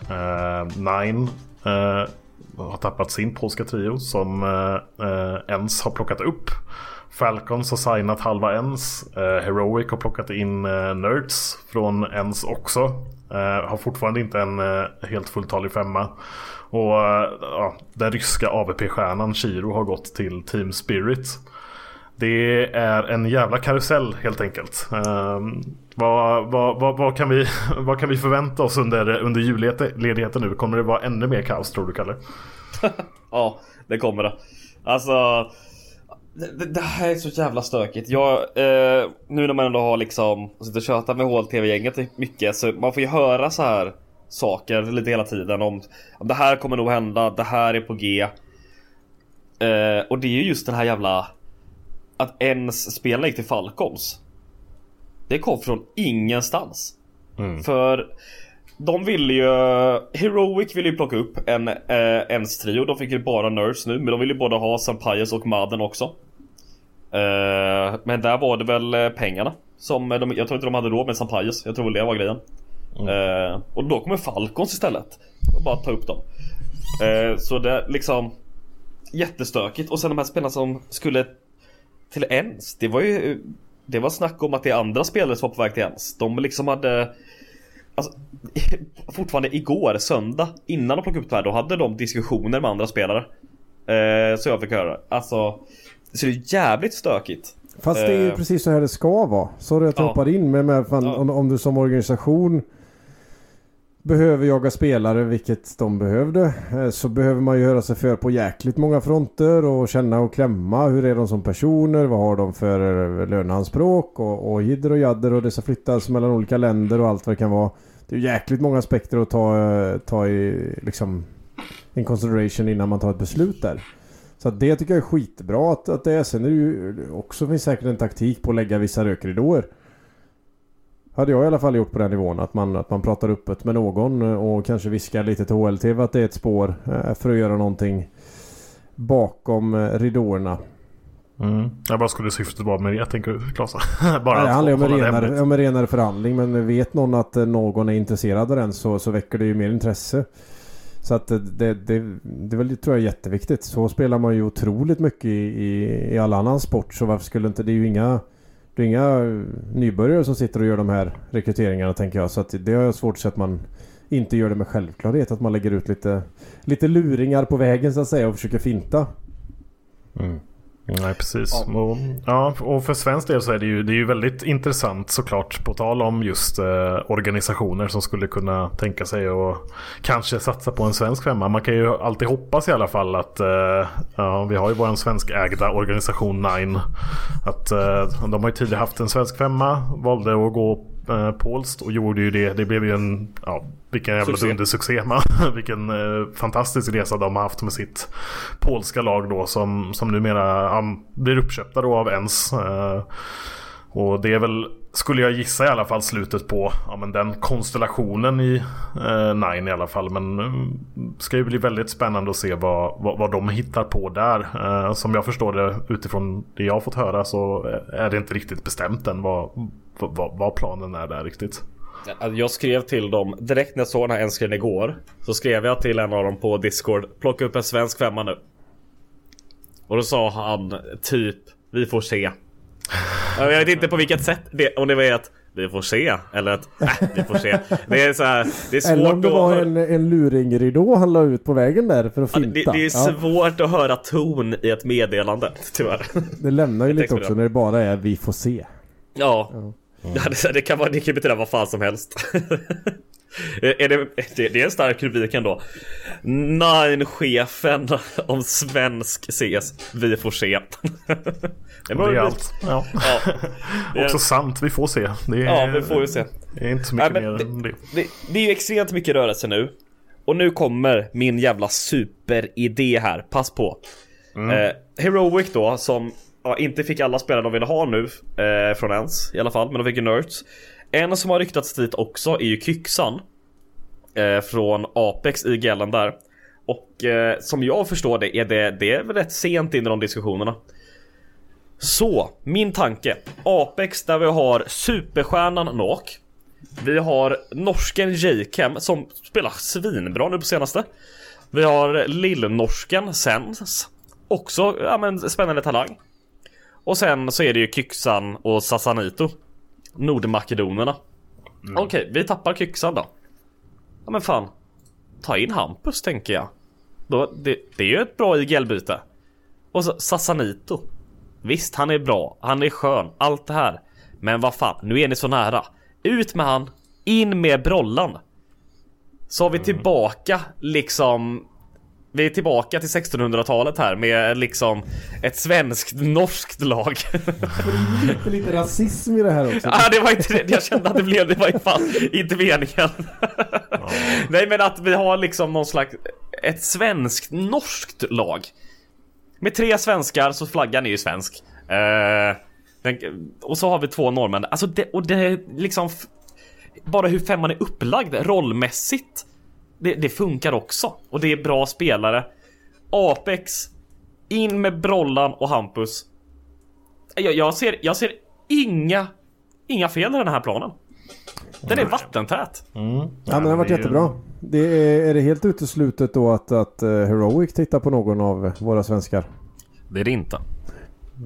Eh, Nine eh, har tappat sin polska trio som eh, eh ENS har plockat upp. Falcons har signat halva ENS. Eh, Heroic har plockat in eh, Nerds från ENS också. Eh, har fortfarande inte en helt fulltalig femma. Och ja, den ryska AVP-stjärnan Shiro har gått till Team Spirit. Det är en jävla karusell helt enkelt. Um, vad, vad, vad, vad, kan vi, vad kan vi förvänta oss under, under julledigheten nu? Kommer det vara ännu mer kaos tror du Kalle? ja, det kommer det. Alltså det, det, här är så jävla stökigt. Jag, eh, nu när man ändå har liksom sitter och tjötar med HLTV-gänget mycket så man får ju höra så här saker lite hela tiden om, om det här kommer nog hända, det här är på G. Eh, och det är ju just den här jävla att ens spelarna gick till Falcons. Det kom från ingenstans. Mm. För de ville ju... Heroic ville ju plocka upp en eh, ens trio. De fick ju bara Nurse nu. Men de ville ju både ha Sampayas och Maden också. Eh, men där var det väl eh, pengarna. Som de, jag tror inte de hade råd med Sampayas. Jag tror väl det var grejen. Mm. Eh, och då kommer Falcons istället. Och bara ta upp dem. Eh, så det är liksom jättestökigt. Och sen de här spelarna som skulle till ens. Det var ju Det var snack om att det är andra spelare som var på väg till ens. De liksom hade Alltså, fortfarande igår, söndag, innan de plockade upp det här, då hade de diskussioner med andra spelare. Eh, så jag fick höra. Alltså, så det är jävligt stökigt. Fast det är ju eh, precis så här det ska vara. Sorry att jag ja. hoppar in med, med fan, ja. om, om, du som organisation behöver jaga spelare, vilket de behövde, eh, så behöver man ju höra sig för på jäkligt många fronter och känna och klämma. Hur är de som personer? Vad har de för eh, löneanspråk? Och, och jidder och jadder och det ska flyttas mellan olika länder och allt vad det kan vara. Det är jäkligt många aspekter att ta, ta i liksom in consideration innan man tar ett beslut där. Så det tycker jag är skitbra att, att det är. Sen är det ju också finns säkert en taktik på att lägga vissa rökridåer. Hade jag i alla fall gjort på den nivån. Att man, att man pratar öppet med någon och kanske viskar lite till HLTV att det är ett spår eh, för att göra någonting bakom eh, ridåerna. Mm. Ja, vad skulle syftet vara med det tänker du Klas? Bara ja, det handlar om en renare, om en renare förhandling men vet någon att eh, någon är intresserad av den så, så väcker det ju mer intresse. Så att det, det, det, det väl, tror jag är jätteviktigt. Så spelar man ju otroligt mycket i, i, i all annan sport så varför skulle inte... Det är ju inga det är inga nybörjare som sitter och gör de här rekryteringarna tänker jag. Så att det har jag svårt att se att man inte gör det med självklarhet. Att man lägger ut lite, lite luringar på vägen så att säga och försöker finta. Mm. Nej precis. Ja. Och, ja, och för svensk del så är det ju, det är ju väldigt intressant såklart på tal om just eh, organisationer som skulle kunna tänka sig att kanske satsa på en svensk femma. Man kan ju alltid hoppas i alla fall att eh, ja, vi har ju vår svenskägda organisation Nine. Att eh, de har ju tidigare haft en svensk femma, valde att gå eh, och gjorde ju det. Det blev ju en, ja, vilken jävla dundersuccé. vilken eh, fantastisk resa de har haft med sitt polska lag då som, som numera um, blir uppköpta då av ens. Eh, och det är väl, skulle jag gissa i alla fall, slutet på ja, men den konstellationen i eh, Nine i alla fall. Men det ska ju bli väldigt spännande att se vad, vad, vad de hittar på där. Eh, som jag förstår det utifrån det jag har fått höra så är det inte riktigt bestämt än vad, vad, vad planen är där riktigt. Jag skrev till dem direkt när jag såg den här enskrivna igår. Så skrev jag till en av dem på Discord. Plocka upp en svensk femma nu. Och då sa han typ Vi får se. Jag vet inte på vilket sätt det, om det var att vi får se eller att äh, vi får se. Det är så här, det är svårt Eller om det var en, en luringridå han la ut på vägen där för att finta. Ja, det, det, är svårt ja. att höra ton i ett meddelande tyvärr. Det lämnar ju lite också när det bara är vi får se. Ja. ja. Mm. det, kan vara, det kan betyda vad fan som helst. är det, det, det är en stark rubrik ändå. Nine-chefen om svensk CS. Vi får se. det, det är allt. Ja. ja. Också sant, vi får se. Det är, ja, vi får ju se. Det är inte så mycket Nej, mer än det. det. Det är ju extremt mycket rörelse nu. Och nu kommer min jävla superidé här, pass på. Eh, Heroic då, som ja, inte fick alla spelare de ville ha nu eh, från ens i alla fall, men de fick ju Nerds. En som har ryktats dit också är ju Kyxan. Eh, från Apex i gällan där. Och eh, som jag förstår det är det, det är väl rätt sent in i de diskussionerna. Så, min tanke. Apex där vi har superstjärnan Nok. Vi har norsken Jakem som spelar svinbra nu på senaste. Vi har lillnorsken Sens. Också ja, men, spännande talang. Och sen så är det ju Kyxan och Sasanito. Nordmakedonerna. Okej, vi tappar Kyxan då. Ja men fan. Ta in Hampus tänker jag. Då, det, det är ju ett bra IGL-byte. Och så Sasanito. Visst, han är bra. Han är skön. Allt det här. Men vad fan, nu är ni så nära. Ut med han. In med Brollan. Så har vi tillbaka liksom vi är tillbaka till 1600-talet här med liksom ett svenskt-norskt lag. Det är lite rasism i det här också. Ja, det var inte det. Jag kände att det blev det var i fall inte meningen. Nej, men att vi har liksom någon slags ett svenskt-norskt lag. Med tre svenskar så flaggan är ju svensk. Eh, den, och så har vi två norrmän. Alltså det, och det är liksom bara hur femman är upplagd rollmässigt. Det, det funkar också och det är bra spelare. Apex in med Brollan och Hampus. Jag, jag, ser, jag ser inga, inga fel i den här planen. Den är vattentät. Ja, men det har varit jättebra. Det är, är det helt uteslutet då att, att eh, Heroic tittar på någon av våra svenskar? Det är det inte.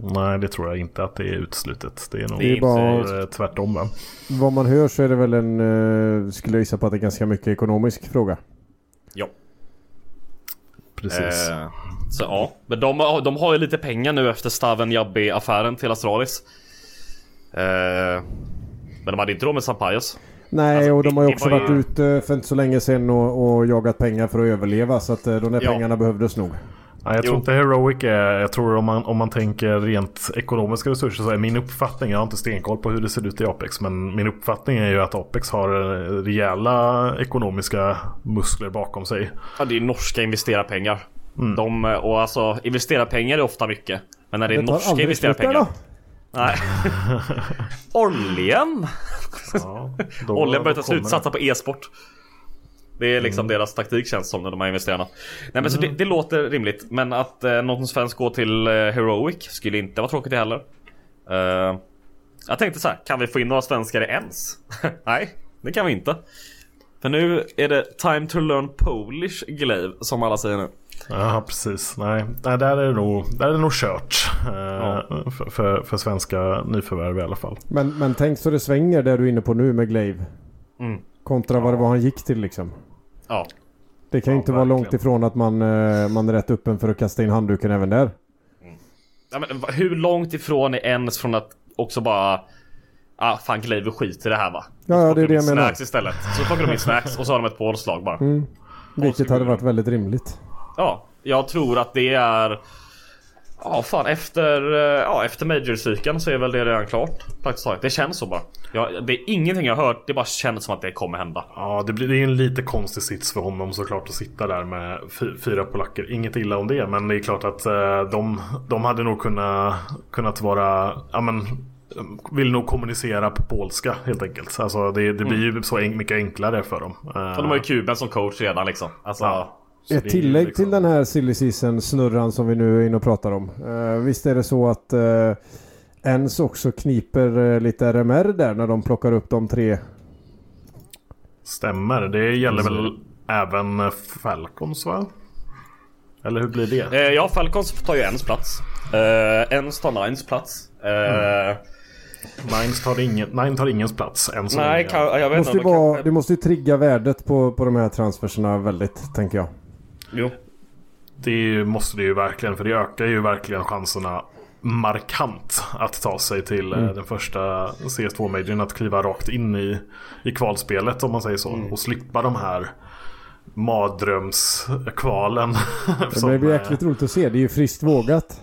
Nej, det tror jag inte att det är uteslutet. Det är nog Det är bara- eh, tvärtom. Va? Vad man hör så är det väl en, eh, skulle jag gissa på att det är ganska mycket ekonomisk fråga. Ja. Precis. Eh, så ja, men de, har- de har ju lite pengar nu efter Staven Jabbi-affären till Astralis. Eh, men de hade inte råd med Sampaios. Nej, Alltså, och de har ju också var varit ju- ute för inte så länge sedan och, och jagat pengar för att överleva. Så att eh, de där Ja. pengarna behövdes nog. Nej, jag tror Jo. inte Heroic är... Jag tror om man, om man tänker rent ekonomiska resurser så är min uppfattning, jag har inte stenkoll på hur det ser ut i Apex, men min uppfattning är ju att Apex har eh, rejäla ekonomiska muskler bakom sig. Ja, det är norska investerarpengar. Mm. De, eh, och alltså investerarpengar är ofta mycket. Men när det är Det norska investerarpengar. Nej. Oljan! Ja, då- Oljan börjar ta slut, satsa på e-sport. Det är liksom deras taktik känns som när de här investerarna. Nej men så det, det låter rimligt. Men att eh, någon svensk går till eh, Heroic skulle inte vara tråkigt heller. Eh, jag tänkte så här, kan vi få in några svenskar ens? Nej, det kan vi inte. För nu är det time to learn Polish Glaive som alla säger nu. Ja, precis. Nej, Nej där, är det nog, där är det nog kört. Eh, för, för, för svenska nyförvärv i alla fall. Men, men tänk så det svänger där du är inne på nu med Glaive. Mm. Kontra vad det var han gick till liksom. Ja. Det kan Ja, inte vara långt verkligen. ifrån att man, eh, man är rätt öppen för att kasta in handduken även där. ja men, hur långt ifrån är ens från att också bara... Ah fan Glaive skit i det här va? Ja, ja, det är det jag Snacks menar. istället. Så plockar de in snacks och så har de ett påslag bara. Mm. Vilket hade varit väldigt rimligt. Ja, jag tror att det är... Ja fan efter, eh, ja, efter Major-cykeln så är väl det redan klart. Praktiskt taget. Det känns så bara. Ja, det är ingenting jag hört, det bara känns som att det kommer hända. Ja, det blir det är en lite konstig sits för honom såklart att sitta där med fy- fyra polacker. Inget illa om det, men det är klart att eh, de, de hade nog kunnat, kunnat vara, ja men vill nog kommunicera på polska helt enkelt. Alltså det, det blir ju så en, mycket enklare för dem. Eh, Och de har ju Kuben som coach redan liksom. Alltså, Ja. Så Ett tillägg liksom- till den här silly season snurran som vi nu är inne och pratar om. Eh, visst är det så att uh, Ens också kniper eh, lite RMR där när de plockar upp de tre. Stämmer, det gäller väl även eh, Falcons va? Eller hur blir det? Eh, ja, Falcons tar ju ens plats. Eh, ens tar Nines plats. Eh, Nines tar, ingen, Nine tar ingens plats än så Nej, länge. kan, jag vet Måste inte. ju om det vara, kan- det måste ju trigga värdet på, på de här transferserna väldigt, tänker jag. Jo. Det måste det ju verkligen, för det ökar ju verkligen chanserna markant att ta sig till eh, den första CS2-majorn. Att kliva rakt in i, i kvalspelet om man säger så. Och slippa de här mardrömskvalen. Det blir eh, jäkligt roligt att se. Det är ju friskt vågat.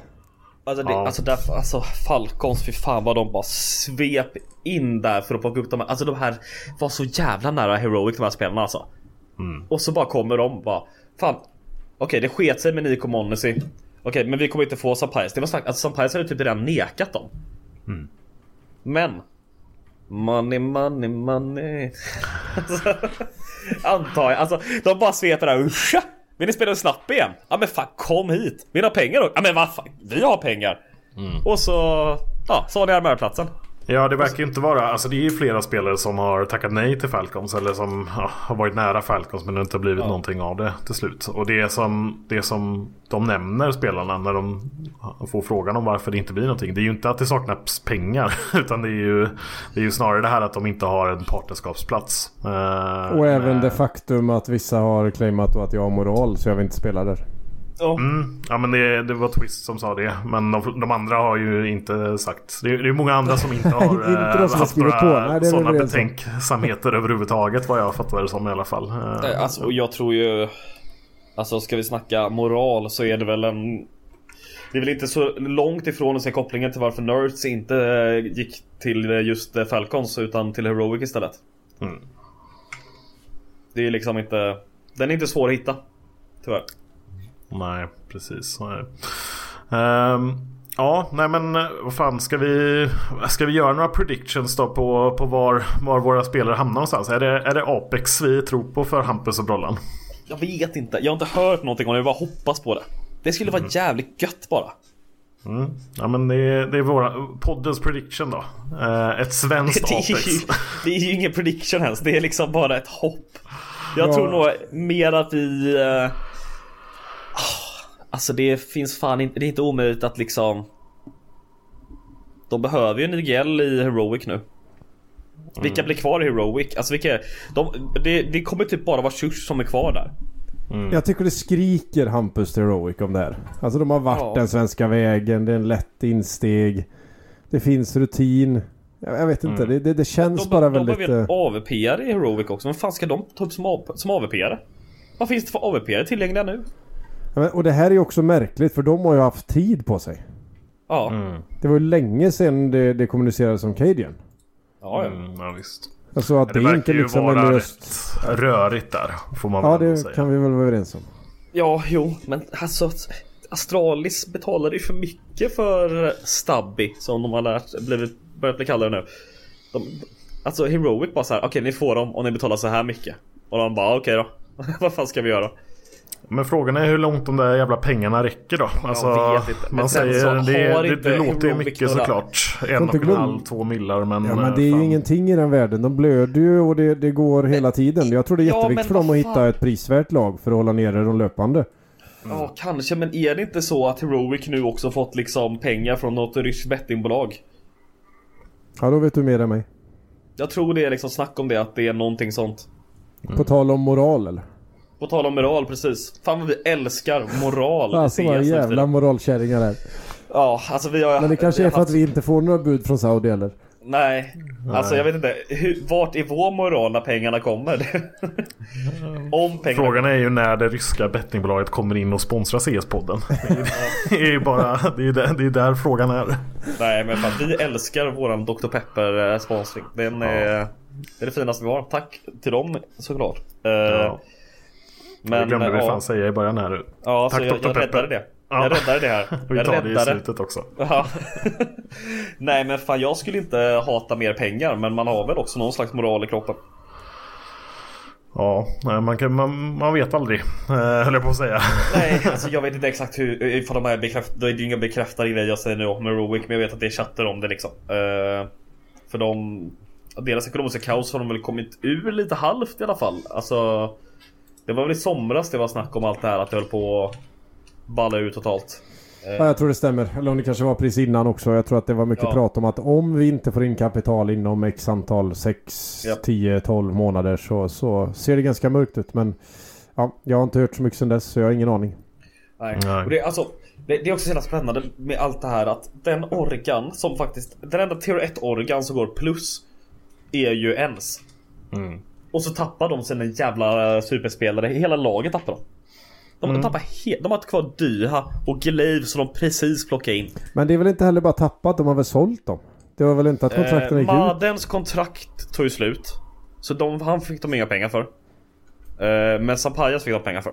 Alltså, det, Ja. alltså, därför, alltså Falcons, fy fan vad de bara svep in där för att plocka upp de här. Alltså de här var så jävla nära Heroic de här spelarna alltså. Och så bara kommer de bara Fan Okej det sket sig med Nico Monesi Okej men vi kommer inte få Sampais Det var snack att Sampais hade typ redan nekat dem Men Money money money alltså, Antar jag, alltså de bara sveper där Uscha! Vill ni spela en snapp igen? Ja men fan kom hit! Vill ni ha pengar då? Ja men vad fan, vi har pengar! Och så, ja så har ni armörplatsen Ja, det verkar ju inte vara... Alltså det är ju flera spelare som har tackat nej till Falcons. Eller som ja, har varit nära Falcons men det inte har blivit någonting av det till slut. Och det som, det som de nämner spelarna när de får frågan om varför det inte blir någonting. Det är ju inte att det saknas pengar. Utan det är ju, det är ju snarare det här att de inte har en partnerskapsplats. Eh, Och även det faktum att vissa har claimat att jag har moral så jag vill inte spela där. Ja. Mm, ja men det, det var Twist som sa det. Men de, de andra har ju inte sagt. Det är, det är många andra som inte har Inte har haft skrivit på. några Nej, sådana betänksamheter överhuvudtaget. Vad jag fattar det som i alla fall. Eh, Nej, Alltså och jag tror ju Alltså ska vi snacka moral så är det väl en Det är väl inte så långt ifrån att se kopplingen till varför Nerds inte eh, gick till eh, just eh, Falcons utan till Heroic istället. Mm. Det är liksom inte Den är inte svår att hitta. Tyvärr. Nej, precis. Så är det. Ehm, ja, nej men eh, vad fan ska vi... Ska vi göra några predictions då på, på var, var våra spelare hamnar någonstans? Är det, är det Apex vi tror på för Hampus och Brollan? Jag vet inte. Jag har inte hört någonting om det. Jag bara hoppas på det. Det skulle vara jävligt gött bara. Mm. Ja men det är, det är våra, poddens prediction då. Eh, ett svenskt Det är, Apex. ju, det är ju ingen prediction ens. Det är liksom bara ett hopp. Jag Ja. tror nog mer att vi... eh, Alltså det finns fan inte, det är inte omöjligt att liksom De behöver ju Nigel i Heroic nu Vilka blir kvar i Heroic? Alltså vilka de, det, det kommer typ bara vara Shush som är kvar där Jag tycker det skriker Hampus till Heroic om det här. Alltså de har varit Ja. den svenska vägen, det är en lätt insteg. Det finns rutin. Jag, jag vet inte, det, det, det känns De, bara de väldigt... behöver eh, AVP i Heroic också, men fan ska de ta upp som, av, som AVP? Vad finns det för AVP tillgängliga nu? Men- Och det här är ju också märkligt för de har ju haft tid på sig. Ja, Det var ju länge sedan det, det kommunicerades som Cadian. ja, ja. Mm, ja visst. Alltså att Det det, inte liksom är vara löst. rörigt där. Får man Ja väl det säga. kan vi väl vara överens om. Ja, jo, men alltså Astralis betalade ju för mycket för Stubby som de har lärt, blivit, börjat bli kallade nu. De, alltså Heroic bara så här, okej ni får dem om ni betalar så här mycket. Och de bara okej då. Vad fan ska vi göra? Men frågan är hur långt de där jävla pengarna räcker då. Alltså, vet inte. Man säger så det, det, inte det låter ju mycket såklart. En och en halv, två millar men... Ja men eh, det är ju fan. ingenting i den världen. De blöder ju och det, det går hela tiden. Jag tror det är Ja, jätteviktigt men för dem att hitta ett prisvärt lag för att hålla nere de löpande. Ja kanske, men är det inte så att Heroic nu också fått liksom pengar från något ryskt bettingbolag? Ja då vet du mer än mig. Jag tror det är liksom snack om det, att det är någonting sånt. På tal om moral eller? På tal om moral precis. Fan vad vi älskar moral Alltså för jävla moralkärringar här. Ja, alltså vi har Men det kanske vi är för att haft- vi inte får några bud från Saudi eller? Nej, alltså jag vet inte. Hur, vart är vår moral när pengarna kommer? Om pengarna Frågan är ju när det ryska bettingbolaget kommer in och sponsrar CS-podden. Det är ju bara, det är ju där, det är där frågan är. Nej men fan, vi älskar våran Dr Pepper eh, sponsring. Den är, det är det finaste vi har. Tack till dem såklart. Eh, Ja. Men det glömde vi ja, fan säga i början här ja så Tack jag, Dr. jag Pepper. räddade det. Ja. Jag räddade det här. Vi Jag tar det i räddade. slutet också. Ja. Nej men fan jag skulle inte hata mer pengar men man har väl också någon slags moral i kroppen. Ja, man, kan, man, man vet aldrig. Eh, höll jag på att säga. Nej, alltså jag vet inte exakt hur, ifall de är bekräftade, det är ju inga bekräftade grejer jag säger nu om Heroic men jag vet att det är chatter om det liksom. Eh, för de, deras ekonomiska kaos har de väl kommit ur lite halvt i alla fall. Alltså, det var väl i somras det var snack om allt det här att det höll på att balla ut totalt. Ja, jag tror det stämmer. Eller om det kanske var precis innan också. Jag tror att det var mycket Ja. prat om att om vi inte får in kapital inom x antal 6, Japp. 10, 12 månader så, så ser det ganska mörkt ut. Men ja, jag har inte hört så mycket sedan dess så jag har ingen aning. Nej. Nej. Och det, är alltså, det, det är också så jävla spännande med allt det här att den organ som faktiskt, den enda tier 1 organ som går plus är ju ens. Mm. Och så tappar de sen en jävla superspelare, hela laget tappar de. De, Mm. de tappar helt, de har inte kvar Dyha och Glaive som de precis plockade in. Men det är väl inte heller bara tappat, de har väl sålt dem? Det var väl inte att kontrakten Eh, gick? Madens kontrakt tog ju slut. Så de, han fick de inga pengar för. Eh, men Sampayas fick de pengar för.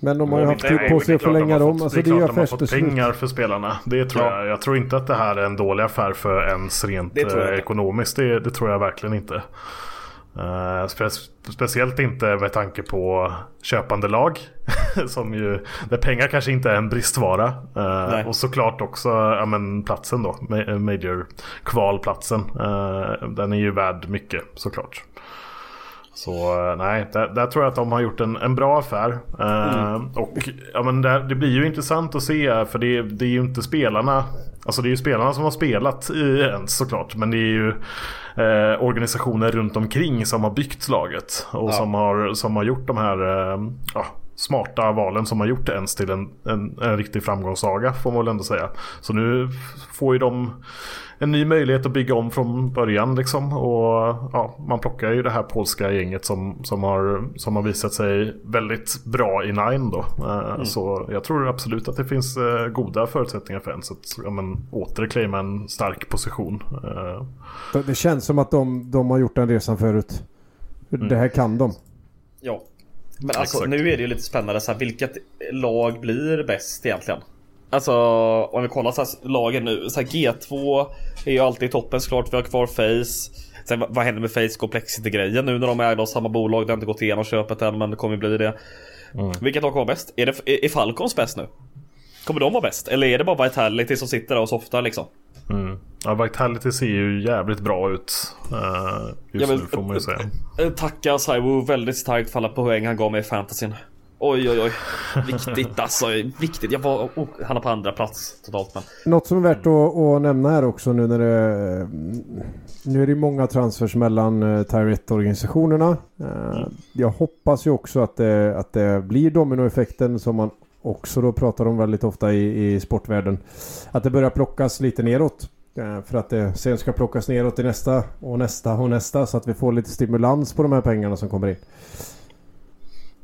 Men de har ju haft tid det på sig att förlänga dem. fått- Alltså det är är klart de har fått pengar för spelarna. Det tror Ja. jag. Jag tror inte att det här är en dålig affär för ens rent Det eh, ekonomiskt. Det, det tror jag verkligen inte. Eh, spe, speciellt inte med tanke på köpande lag. som ju, där pengar kanske inte är en bristvara. Nej. och såklart också ja, men platsen då. ma- Major kvalplatsen. Eh, den är ju värd mycket såklart. Så eh, nej, där, där tror jag att de har gjort en, en bra affär. Eh, Och ja, men där, det blir ju intressant att se för det, det är ju inte spelarna. Alltså det är ju spelarna som har spelat i ens såklart. Men det är ju eh, organisationer runt omkring som har byggt laget. Och som, har, som har gjort de här eh, ja, smarta valen som har gjort ens till en, en, en riktig framgångssaga får man väl ändå säga. Så nu får ju de en ny möjlighet att bygga om från början liksom. Och ja, man plockar ju det här polska gänget som, som, har, som har visat sig väldigt bra i Nine då. Eh, Så jag tror absolut att det finns eh, goda förutsättningar för ens att ja, men, en stark position. Eh, Det känns som att de, de har gjort den resan förut. Det här kan de. Ja. Men alltså Exakt. nu är det ju lite spännande så här, vilket lag blir bäst egentligen? Alltså om vi kollar så här, lagen nu. Så här, G2 är ju alltid i toppen såklart. Vi har kvar Face. Sen vad, händer med Face Complexity grejen nu när de är ägda av samma bolag? Det har inte gått igenom köpet än men det kommer ju bli det. Vilket lag kommer vara bäst? Är, det, är, Falcons bäst nu? Kommer de vara bäst? Eller är det bara Vitality som sitter där och softar liksom? mm. Ja, Vitality ser ju jävligt bra ut. eh, just Ja, men- nu får man ju säga. Tacka Saiwo väldigt starkt för alla poäng han gav mig i fantasyn. Oj oj oj. Viktigt alltså. Viktigt. Jag var oh, han är på andra plats totalt men. Något som är värt att, att nämna här också nu när det... Eh, nu är det många transfers mellan uh, Tyrett-organisationerna. Eh, Jag hoppas ju också att det, att det blir dominoeffekten som man också då pratar om väldigt ofta i, i sportvärlden. Att det börjar plockas lite neråt. Eh, för att det sen ska plockas neråt i nästa och nästa och nästa så att vi får lite stimulans på de här pengarna som kommer in.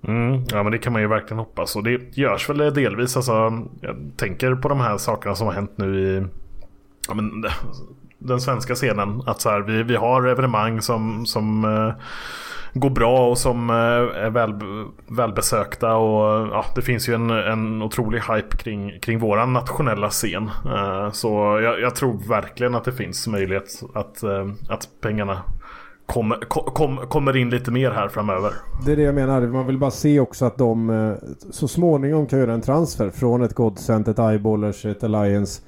Mm, ja men det kan man ju verkligen hoppas. Och det görs väl delvis. Alltså, jag tänker på de här sakerna som har hänt nu i ja, men, den svenska scenen. Att så här, vi, vi har evenemang som, som eh, går bra och som eh, är väl, välbesökta. Och ja, det finns ju en, en otrolig hype kring, kring våran nationella scen. Eh, så jag, jag tror verkligen att det finns möjlighet att, eh, att pengarna kommer, kom, kommer in lite mer här framöver. Det är det jag menar. Man vill bara se också att de eh, så småningom kan göra en transfer från ett Godsent, ett Eyeballers, ett Alliance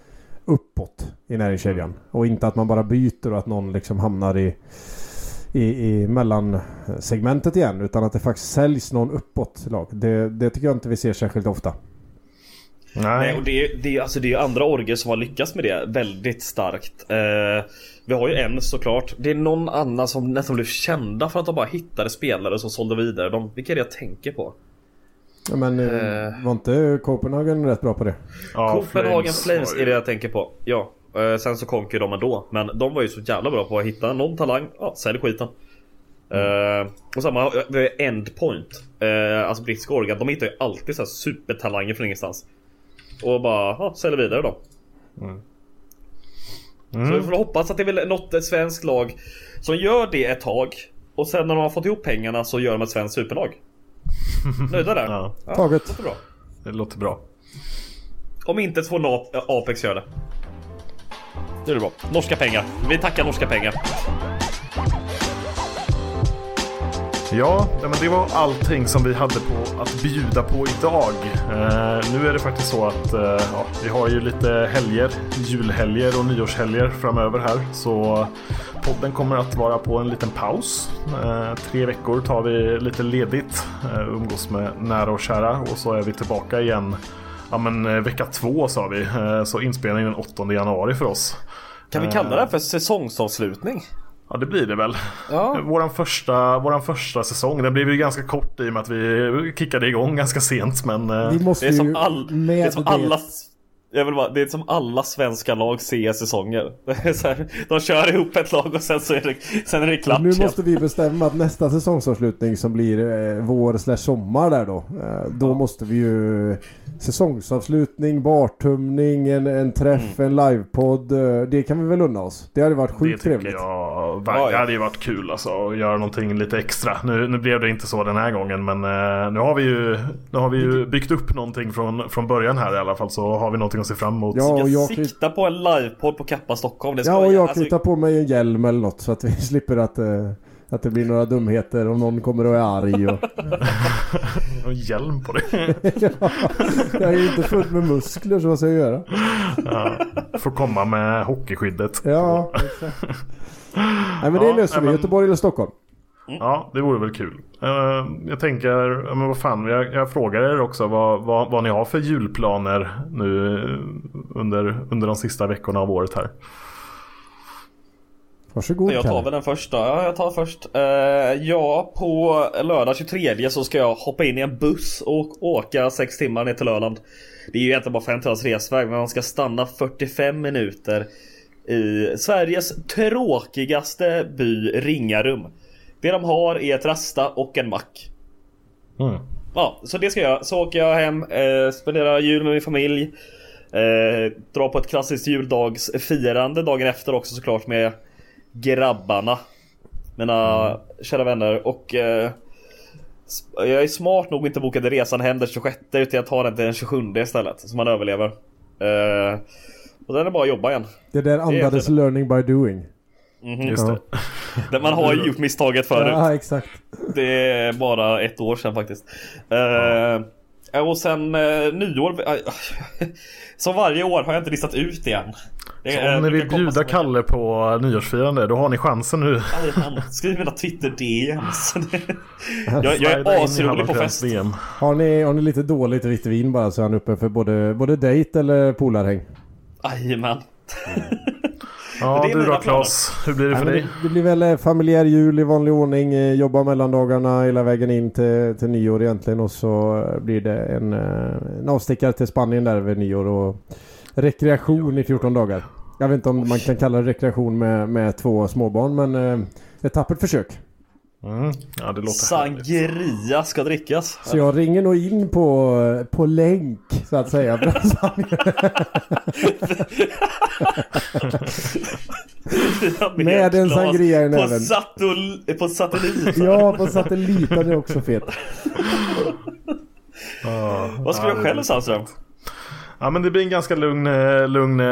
uppåt i näringskedjan. Och inte att man bara byter och att någon liksom hamnar i, i, i mellansegmentet igen. Utan att det faktiskt säljs någon uppåt lag. Det, det tycker jag inte vi ser särskilt ofta. Nej, och det, är- det, alltså det är andra orger som har lyckats med det väldigt starkt. Eh, vi har ju en såklart. Det är någon annan som nästan blev kända för att de bara hittade spelare som sålde vidare. De, vilka är det jag tänker på? Ja, Men eh, Eh. var inte Copenhagen rätt bra på det? Ja, Copenhagen Flames, ju- är det jag tänker på. Ja. Eh, sen så konk ju de ändå. Men de var ju så jävla bra på att hitta någon talang. Ja, sälj skiten. Eh, och samma, vi har Endpoint. Uh, alltså brittiska organ. De hittar ju alltid så här supertalanger från ingenstans. Och bara, ja, säljer vidare då. Så vi får hoppas att det är väl något ett svenskt lag som gör det ett tag. Och sen när de har fått ihop pengarna så gör de ett svenskt superlag. Nöjda där? Ja. Taget. låter bra. Det låter bra. Om inte Na- Apex göra det. Det är bra. Norska pengar. Vi tackar norska pengar. Ja, men det var allting som vi hade på att bjuda på idag. Eh, nu är det faktiskt så att eh, ja, vi har ju lite helger, julhelger och nyårshelger framöver här. Så podden kommer att vara på en liten paus. Eh, tre veckor tar vi lite ledigt, eh, umgås med nära och kära och så är vi tillbaka igen. Ja men eh, vecka två sa vi, eh, så inspelningen den 8 januari för oss. Kan vi kalla det här för säsongsavslutning? Ja det blir det väl. Ja. Våran, första, våran första säsong, den blev ju ganska kort i och med att vi kickade igång ganska sent men... eh, Vi måste Det är som, all, det är som alla... Jag vill bara, det är som alla svenska lag ser säsonger. Det de kör ihop ett lag och sen så är det, sen är det klart Nu måste vi bestämma att nästa säsongsavslutning som blir eh, vår slash sommar där då. Eh, då måste vi ju säsongsavslutning, bartumning, en, en träff, Mm. en livepodd. Eh, det kan vi väl unna oss. Det hade varit det sjukt tycker trevligt. jag det hade ju varit kul alltså, att göra någonting lite extra. Nu, nu blev det inte så den här gången men eh, nu har vi ju, nu har vi ju byggt upp någonting från, från början här i alla fall. Så har vi någonting att se fram emot. Ja, och jag sikta på en livepodd på Kappa Stockholm. Det ska ja och jag alltså... kritar på mig en hjälm eller något så att vi slipper att... Eh... Att det blir några dumheter om någon kommer och är arg och... och hjälm på dig. ja, jag är ju inte full med muskler så vad ska jag göra? ja, får komma med hockeyskyddet. Ja, exakt. Nej men det löser vi. Men... Göteborg eller Stockholm? Ja, det vore väl kul. Uh, jag tänker, men vad fan, jag, jag frågar er också vad, vad, vad ni har för julplaner nu under, under de sista veckorna av året här. Varsågod Jag tar väl den första. Ja, jag tar först. Uh, ja, på lördag 23 så ska jag hoppa in i en buss och åka 6 timmar ner till Öland. Det är ju egentligen bara 5 timmars resväg men man ska stanna 45 minuter i Sveriges tråkigaste by Ringarum. Det de har är ett rasta och en mack. Mm. Ja, så det ska jag. Så åker jag hem, eh, spenderar jul med min familj. Eh, drar på ett klassiskt juldagsfirande dagen efter också såklart med grabbarna. Mina mm. kära vänner och eh, jag är smart nog inte bokade resan hem den 26 utan jag tar den till den 27 istället så man överlever. Eh, och sen är det bara att jobba igen. Det där andades det learning by doing. Mm. Just det. Man har ju gjort misstaget förut. Ja, exakt. Det är bara ett år sedan faktiskt. Uh, och sen uh, nyår. Som varje år har jag inte listat ut igen. Så om ni vill bjuda Kalle på nyårsfirande då har ni chansen nu. Skriv mina Twitter DMs. jag, jag är asrolig på fest. Har ni, har ni lite dåligt vitt vin bara så är han uppe för både, både dejt eller polarhäng? Jajamän. Ja du då Klas, hur blir det för dig? Det, blir väl eh, familjär jul i vanlig ordning, eh, jobba mellandagarna hela vägen in till, till nyår egentligen och så eh, blir det en, en avstickare till Spanien där vid nyår och rekreation i 14 dagar. Jag vet inte om man kan kalla det rekreation med, med två småbarn men ett tappert försök. Mm. Ja, det låter Sangria härligt. ska drickas. Så jag ringer nog in på, på länk så att säga. Med en sangria i näven. På, på satellit. ja, på satellit. Den är också fet. Uh, Vad ska du själv Sandström? Ja men det blir en ganska lugn, eh, lugn eh,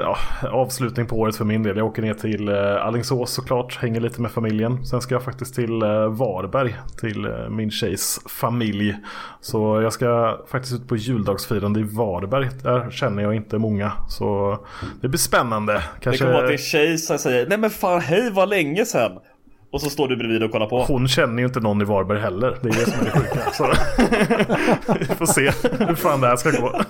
ja, avslutning på året för min del. Jag åker ner till eh, Allingsås såklart, hänger lite med familjen. Sen ska jag faktiskt till Varberg, till min tjejs familj. Så jag ska faktiskt ut på juldagsfirande i Varberg. Där känner jag inte många. Så det blir spännande. Kanske... Det kommer vara din tjej som säger Nej men fan hej vad länge sedan. Och så står du bredvid och kollar på. Hon känner ju inte någon i Varberg heller. Det är det som är det sjuka. Så. Vi får se hur fan det här ska gå.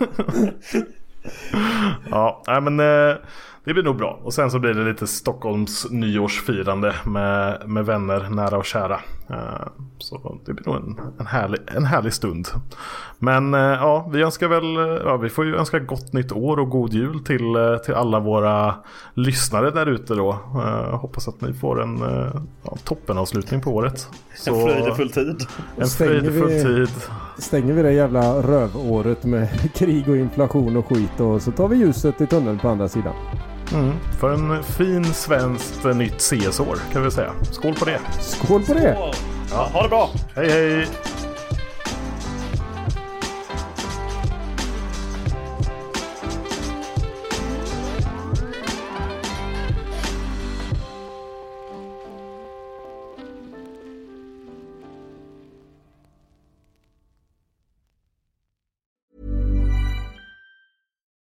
ja, nej men eh, det blir nog bra. Och sen så blir det lite Stockholms nyårsfirande med, med vänner, nära och kära. Uh, så det blir nog en, en, härlig, en härlig stund. Men uh, ja, vi önskar väl, ja, vi får ju önska gott nytt år och god jul till, till alla våra lyssnare där ute då. hoppas att ni får en ja, toppenavslutning på året. Så, en fröjdefull tid. En fröjdefull tid. Stänger vi det jävla rövåret med krig och inflation och skit och så tar vi ljuset i tunneln på andra sidan. Mm, för en fin svenskt nytt CS-år kan vi säga. Skål på det! Skål på det! Ja, ha det bra! Hej hej!